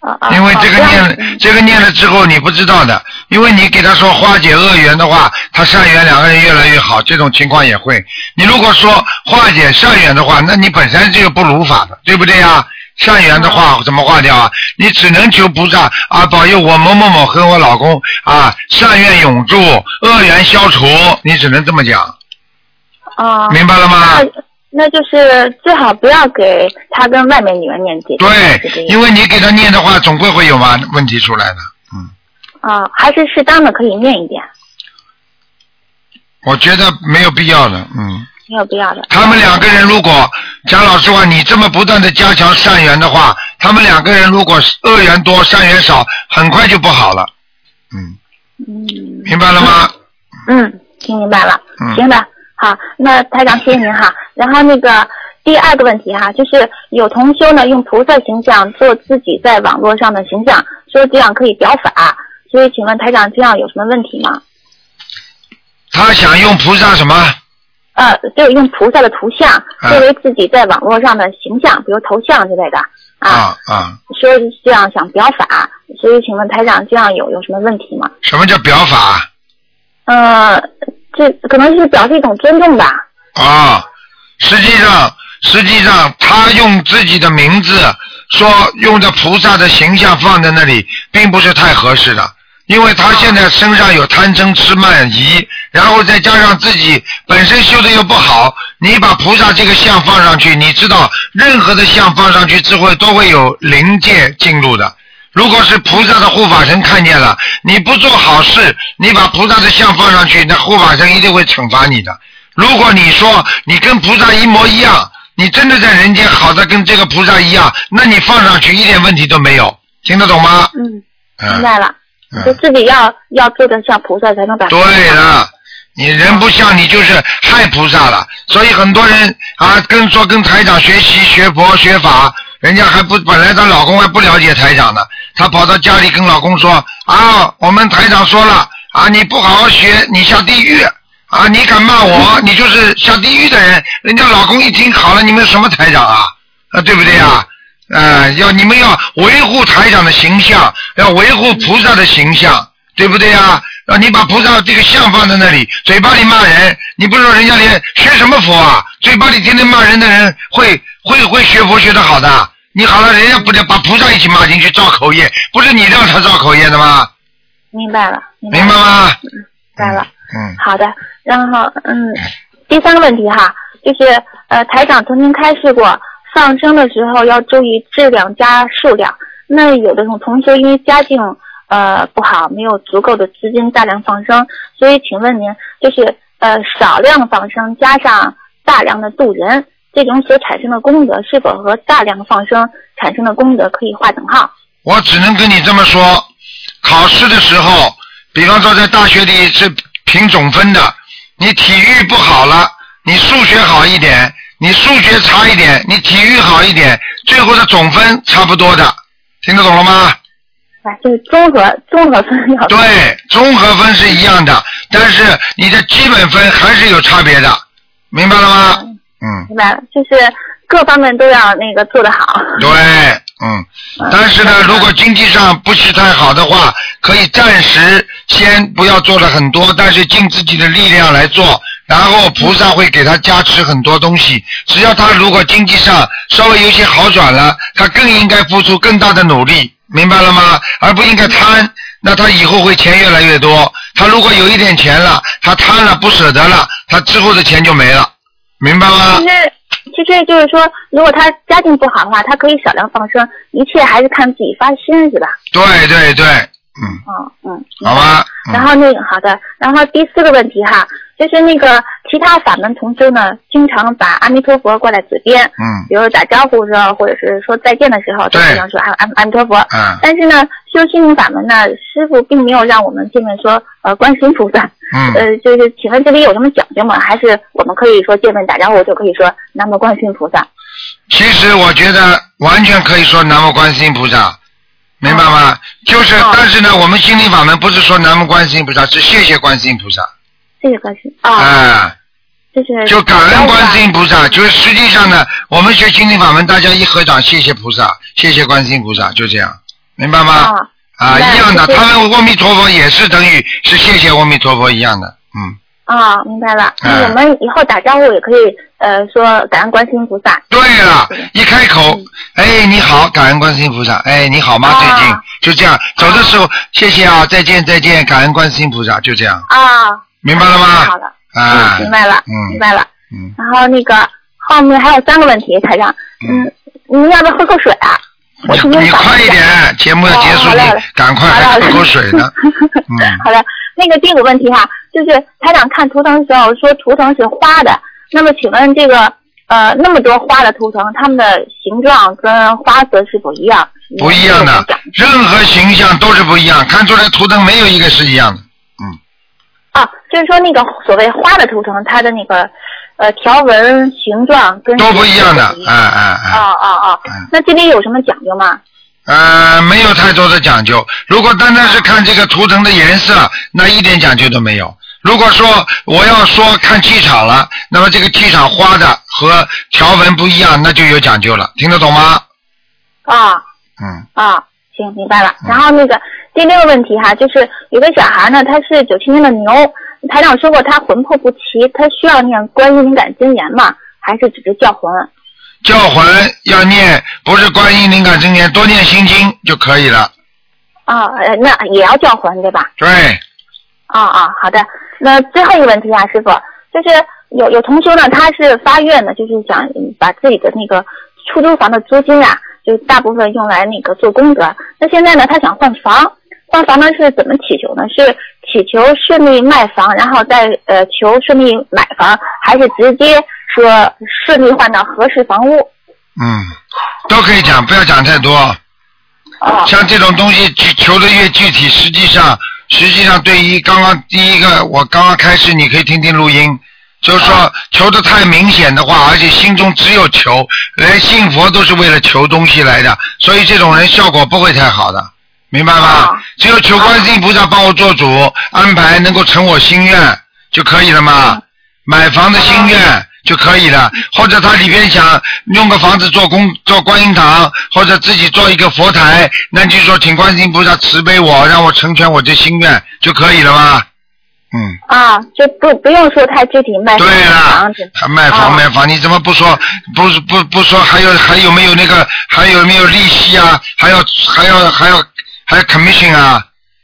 啊啊。
因为这个念，这个念了之后你不知道的，因为你给他说化解恶缘的话，他善缘两个人越来越好，这种情况也会。你如果说化解善缘的话，那你本身这个不如法的，对不对呀？善缘的话怎么化掉啊？你只能求菩萨啊，保佑我某某某和我老公啊善愿永驻，恶缘消除，你只能这么讲，
啊。
明白了吗？
那那就是最好不要给他跟外面女人念经。
对，因为你给他念的话，总归会有嘛问题出来的。
嗯啊，还是适当的可以念一点，
我觉得没有必要的，嗯。
没有必要的。
他们两个人如果讲老实话，你这么不断的加强善缘的话，他们两个人如果恶缘多，善缘少，很快就不好了。
嗯。
明白了吗？
嗯，听明白了。
嗯
行的，好，那台长谢谢您哈。然后那个第二个问题哈，就是有同修呢用菩萨形象做自己在网络上的形象，说这样可以表法，所以请问台长这样有什么问题吗？
他想用菩萨什么？
呃，就是用菩萨的图像
啊
作为自己在网络上的形象，比如头像之类的，
啊啊！
说这样想表法，所以请问台长这样有有什么问题吗？
什么叫表法？
呃，这可能是表示一种尊重吧。
啊，实际上，实际上他用自己的名字说用着菩萨的形象放在那里，并不是太合适的，因为他现在身上有贪嗔痴慢疑，然后再加上自己本身修的又不好，你把菩萨这个像放上去，你知道任何的像放上去之后都会有灵界进入的。如果是菩萨的护法神看见了，你不做好事，你把菩萨的像放上去，那护法神一定会惩罚你的。如果你说你跟菩萨一模一样，你真的在人间好的跟这个菩萨一样，那你放上去一点问题都没有，听得懂吗？
嗯，
嗯
明白了，
嗯
就自己要要做的像菩萨才能把。
对了，你人不像你就是害菩萨了，所以很多人啊跟说跟台长学习学佛学法，人家还不本来她老公还不了解台长呢，她跑到家里跟老公说啊，我们台长说了啊，你不好好学，你下地狱啊，你敢骂我，你就是下地狱的人。人家老公一听好了，你们什么台长啊？啊，对不对呀？呃，要你们要维护台长的形象，要维护菩萨的形象，对不对呀？啊，你把菩萨这个像放在那里，嘴巴里骂人，你不知道人家连学什么佛啊？嘴巴里天天骂人的人，会会会学佛学得好的。你好了，人家不得把菩萨一起骂进去造口业，不是你让他造口业的吗？
明白了，明白
吗？
明白了。
嗯。
好的，然后嗯，第三个问题哈，就是呃，台长曾经开示过，放生的时候要注意质量加数量。那有的种同学因为家境呃不好，没有足够的资金大量放生，所以请问您，就是呃少量放生加上大量的渡人，这种所产生的功德是否和大量放生产生的功德可以划等号？
我只能跟你这么说，考试的时候，比方说在大学里是评总分的，你体育不好了，你数学好一点，你数学差一点，你体育好一点，最后的总分差不多的，听得懂了吗？
啊，就是综合综合分要
对，综合分是一样的，但是你的基本分还是有差别的，明白了吗？嗯，
明白了，就是各方面都要那个做得好。
对，嗯，但是呢，如果经济上不是太好的话，可以暂时先不要做的很多，但是尽自己的力量来做，然后菩萨会给他加持很多东西。只要他如果经济上稍微有些好转了，他更应该付出更大的努力，明白了吗？而不应该贪。那他以后会钱越来越多。他如果有一点钱了，他贪了不舍得了，他之后的钱就没了，明白了？
其实其实就是说，如果他家境不好的话，他可以少量放生，一切还是看自己发心，是吧？
对对对，
嗯嗯嗯。
好吧。
然后那个好的，然后第四个问题哈，就是那个其他法门同修呢，经常把阿弥陀佛挂在嘴边，
嗯，
比如打招呼的时候，或者是说再见的时候，都经常说阿阿阿弥陀佛。
嗯
但是呢，修心灵法门呢，师傅并没有让我们见面说呃观世音菩萨。
嗯
呃，就是请问这里有什么讲究吗？还是我们可以说见面打招呼就可以说南无观世音菩萨？
其实我觉得完全可以说南无观世音菩萨，明白吗？就是，但是呢，我们心灵法门不是说南无观世音菩萨，是谢谢观世音菩萨。
谢谢观世音啊，
啊，
就是
就感恩观世音菩萨，就是实际上呢，我们学心灵法门，大家一合掌，谢谢菩萨，谢谢观世音菩萨，就这样，明白吗？啊，一样的，他们阿弥陀佛也是等于是谢谢阿弥陀佛一样的，嗯。
啊，明白了。
哎
那我们以后打招呼也可以呃说感恩观世音菩萨。
对了，一开口，哎，你好，感恩观世音菩萨，哎，你好吗？最近？就这样，走的时候，谢谢啊，再见再见，感恩观世音菩萨，就这样，
啊，
明白了吗？
好了，
啊，
明白了，
嗯。
明白了。嗯。然后那个后面还有三个问题，台长，嗯，您要不要喝口水啊？
你快一点，节目要结束，你
哦
赶快喝口水呢。<laughs> 嗯，
好的，那个第五个问题哈，就是台长看图腾的时候说图腾是花的，那么请问这个呃那么多花的图腾，它们的形状跟花色是否一样？
不一样的，任何形象都是不一样，看出来图腾没有一个是一样的。
嗯啊，就是说那个所谓花的图腾，它的那个呃条纹形状跟
都不一样的，
是
哎哎哎，
啊啊啊！那这里有什么讲究吗？
呃，没有太多的讲究。如果单单是看这个图腾的颜色，那一点讲究都没有。如果说我要说看气场了，那么这个气场花的和条纹不一样，那就有讲究了，听得懂吗？
啊
嗯
啊，行，明白了。然后那个第六个问题哈，就是有个小孩呢，他是九七年的牛，台长说过他魂魄不齐，他需要念观音灵感真言吗？还是只是叫魂？
叫魂要念，不是观音灵感真言，多念心经就可以了。
啊，呃，那也要叫魂对吧？
对，
啊啊，好的。那最后一个问题啊，师傅，就是有有同学呢，他是发愿呢，就是想嗯把自己的那个出租房的租金啊，就大部分用来那个做功德。那现在呢，他想换房，换房呢是怎么祈求呢？是祈求顺利卖房，然后再呃求顺利买房，还是直接说顺利换到合适房屋？
嗯，都可以讲，不要讲太多。像这种东西去求的越具体，实际上实际上对于刚刚第一个，我刚刚开始，你可以听听录音，就是说求的太明显的话，而且心中只有求，连信佛都是为了求东西来的，所以这种人效果不会太好的，明白吗？只有求观世音菩萨帮我做主，安排能够成我心愿就可以了嘛，买房的心愿。就可以了，或者他里边想用个房子做工做观音堂，或者自己做一个佛台，那就说请观世音菩萨慈悲我，让我成全我这心愿就可以了吧？嗯，
啊，就不不用说太具体卖
对
房子。
还卖房卖房，你怎么不说不是不不说还有还有没有那个还有没有利息啊？还要还要还要还要 commission 啊？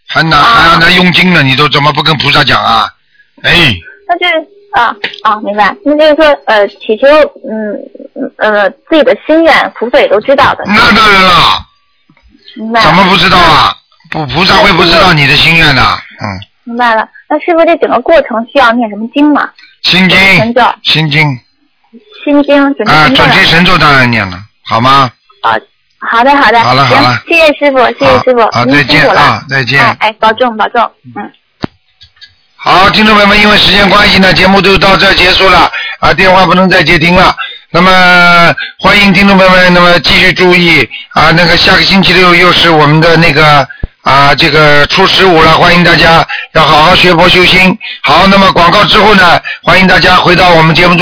还拿还要拿佣金呢？你都怎么不跟菩萨讲啊？哎。
那就是啊啊，明白。那就是说，呃，祈求，嗯呃，自己的心愿，菩萨也都知道的。
那当然了，
明白。
怎么不知道啊？不，菩萨会不知道你的心愿的。嗯，
明白了。那师傅，这整个过程需要念什么经吗？
心经
神咒、
心经
心经、准提
啊，准提神咒当然念了，好吗？
啊。好的，好的。行
好了好了
谢谢师傅，谢谢师傅，
好
您
再见啊再见
哎哎，保重保重，嗯。
好，听众朋友们，因为时间关系呢，节目就到这结束了啊，电话不能再接听了。那么欢迎听众朋友们，那么继续注意啊，那个下个星期六又是我们的那个啊这个初十五了，欢迎大家要好好学佛修心。好，那么广告之后呢，欢迎大家回到我们节目中。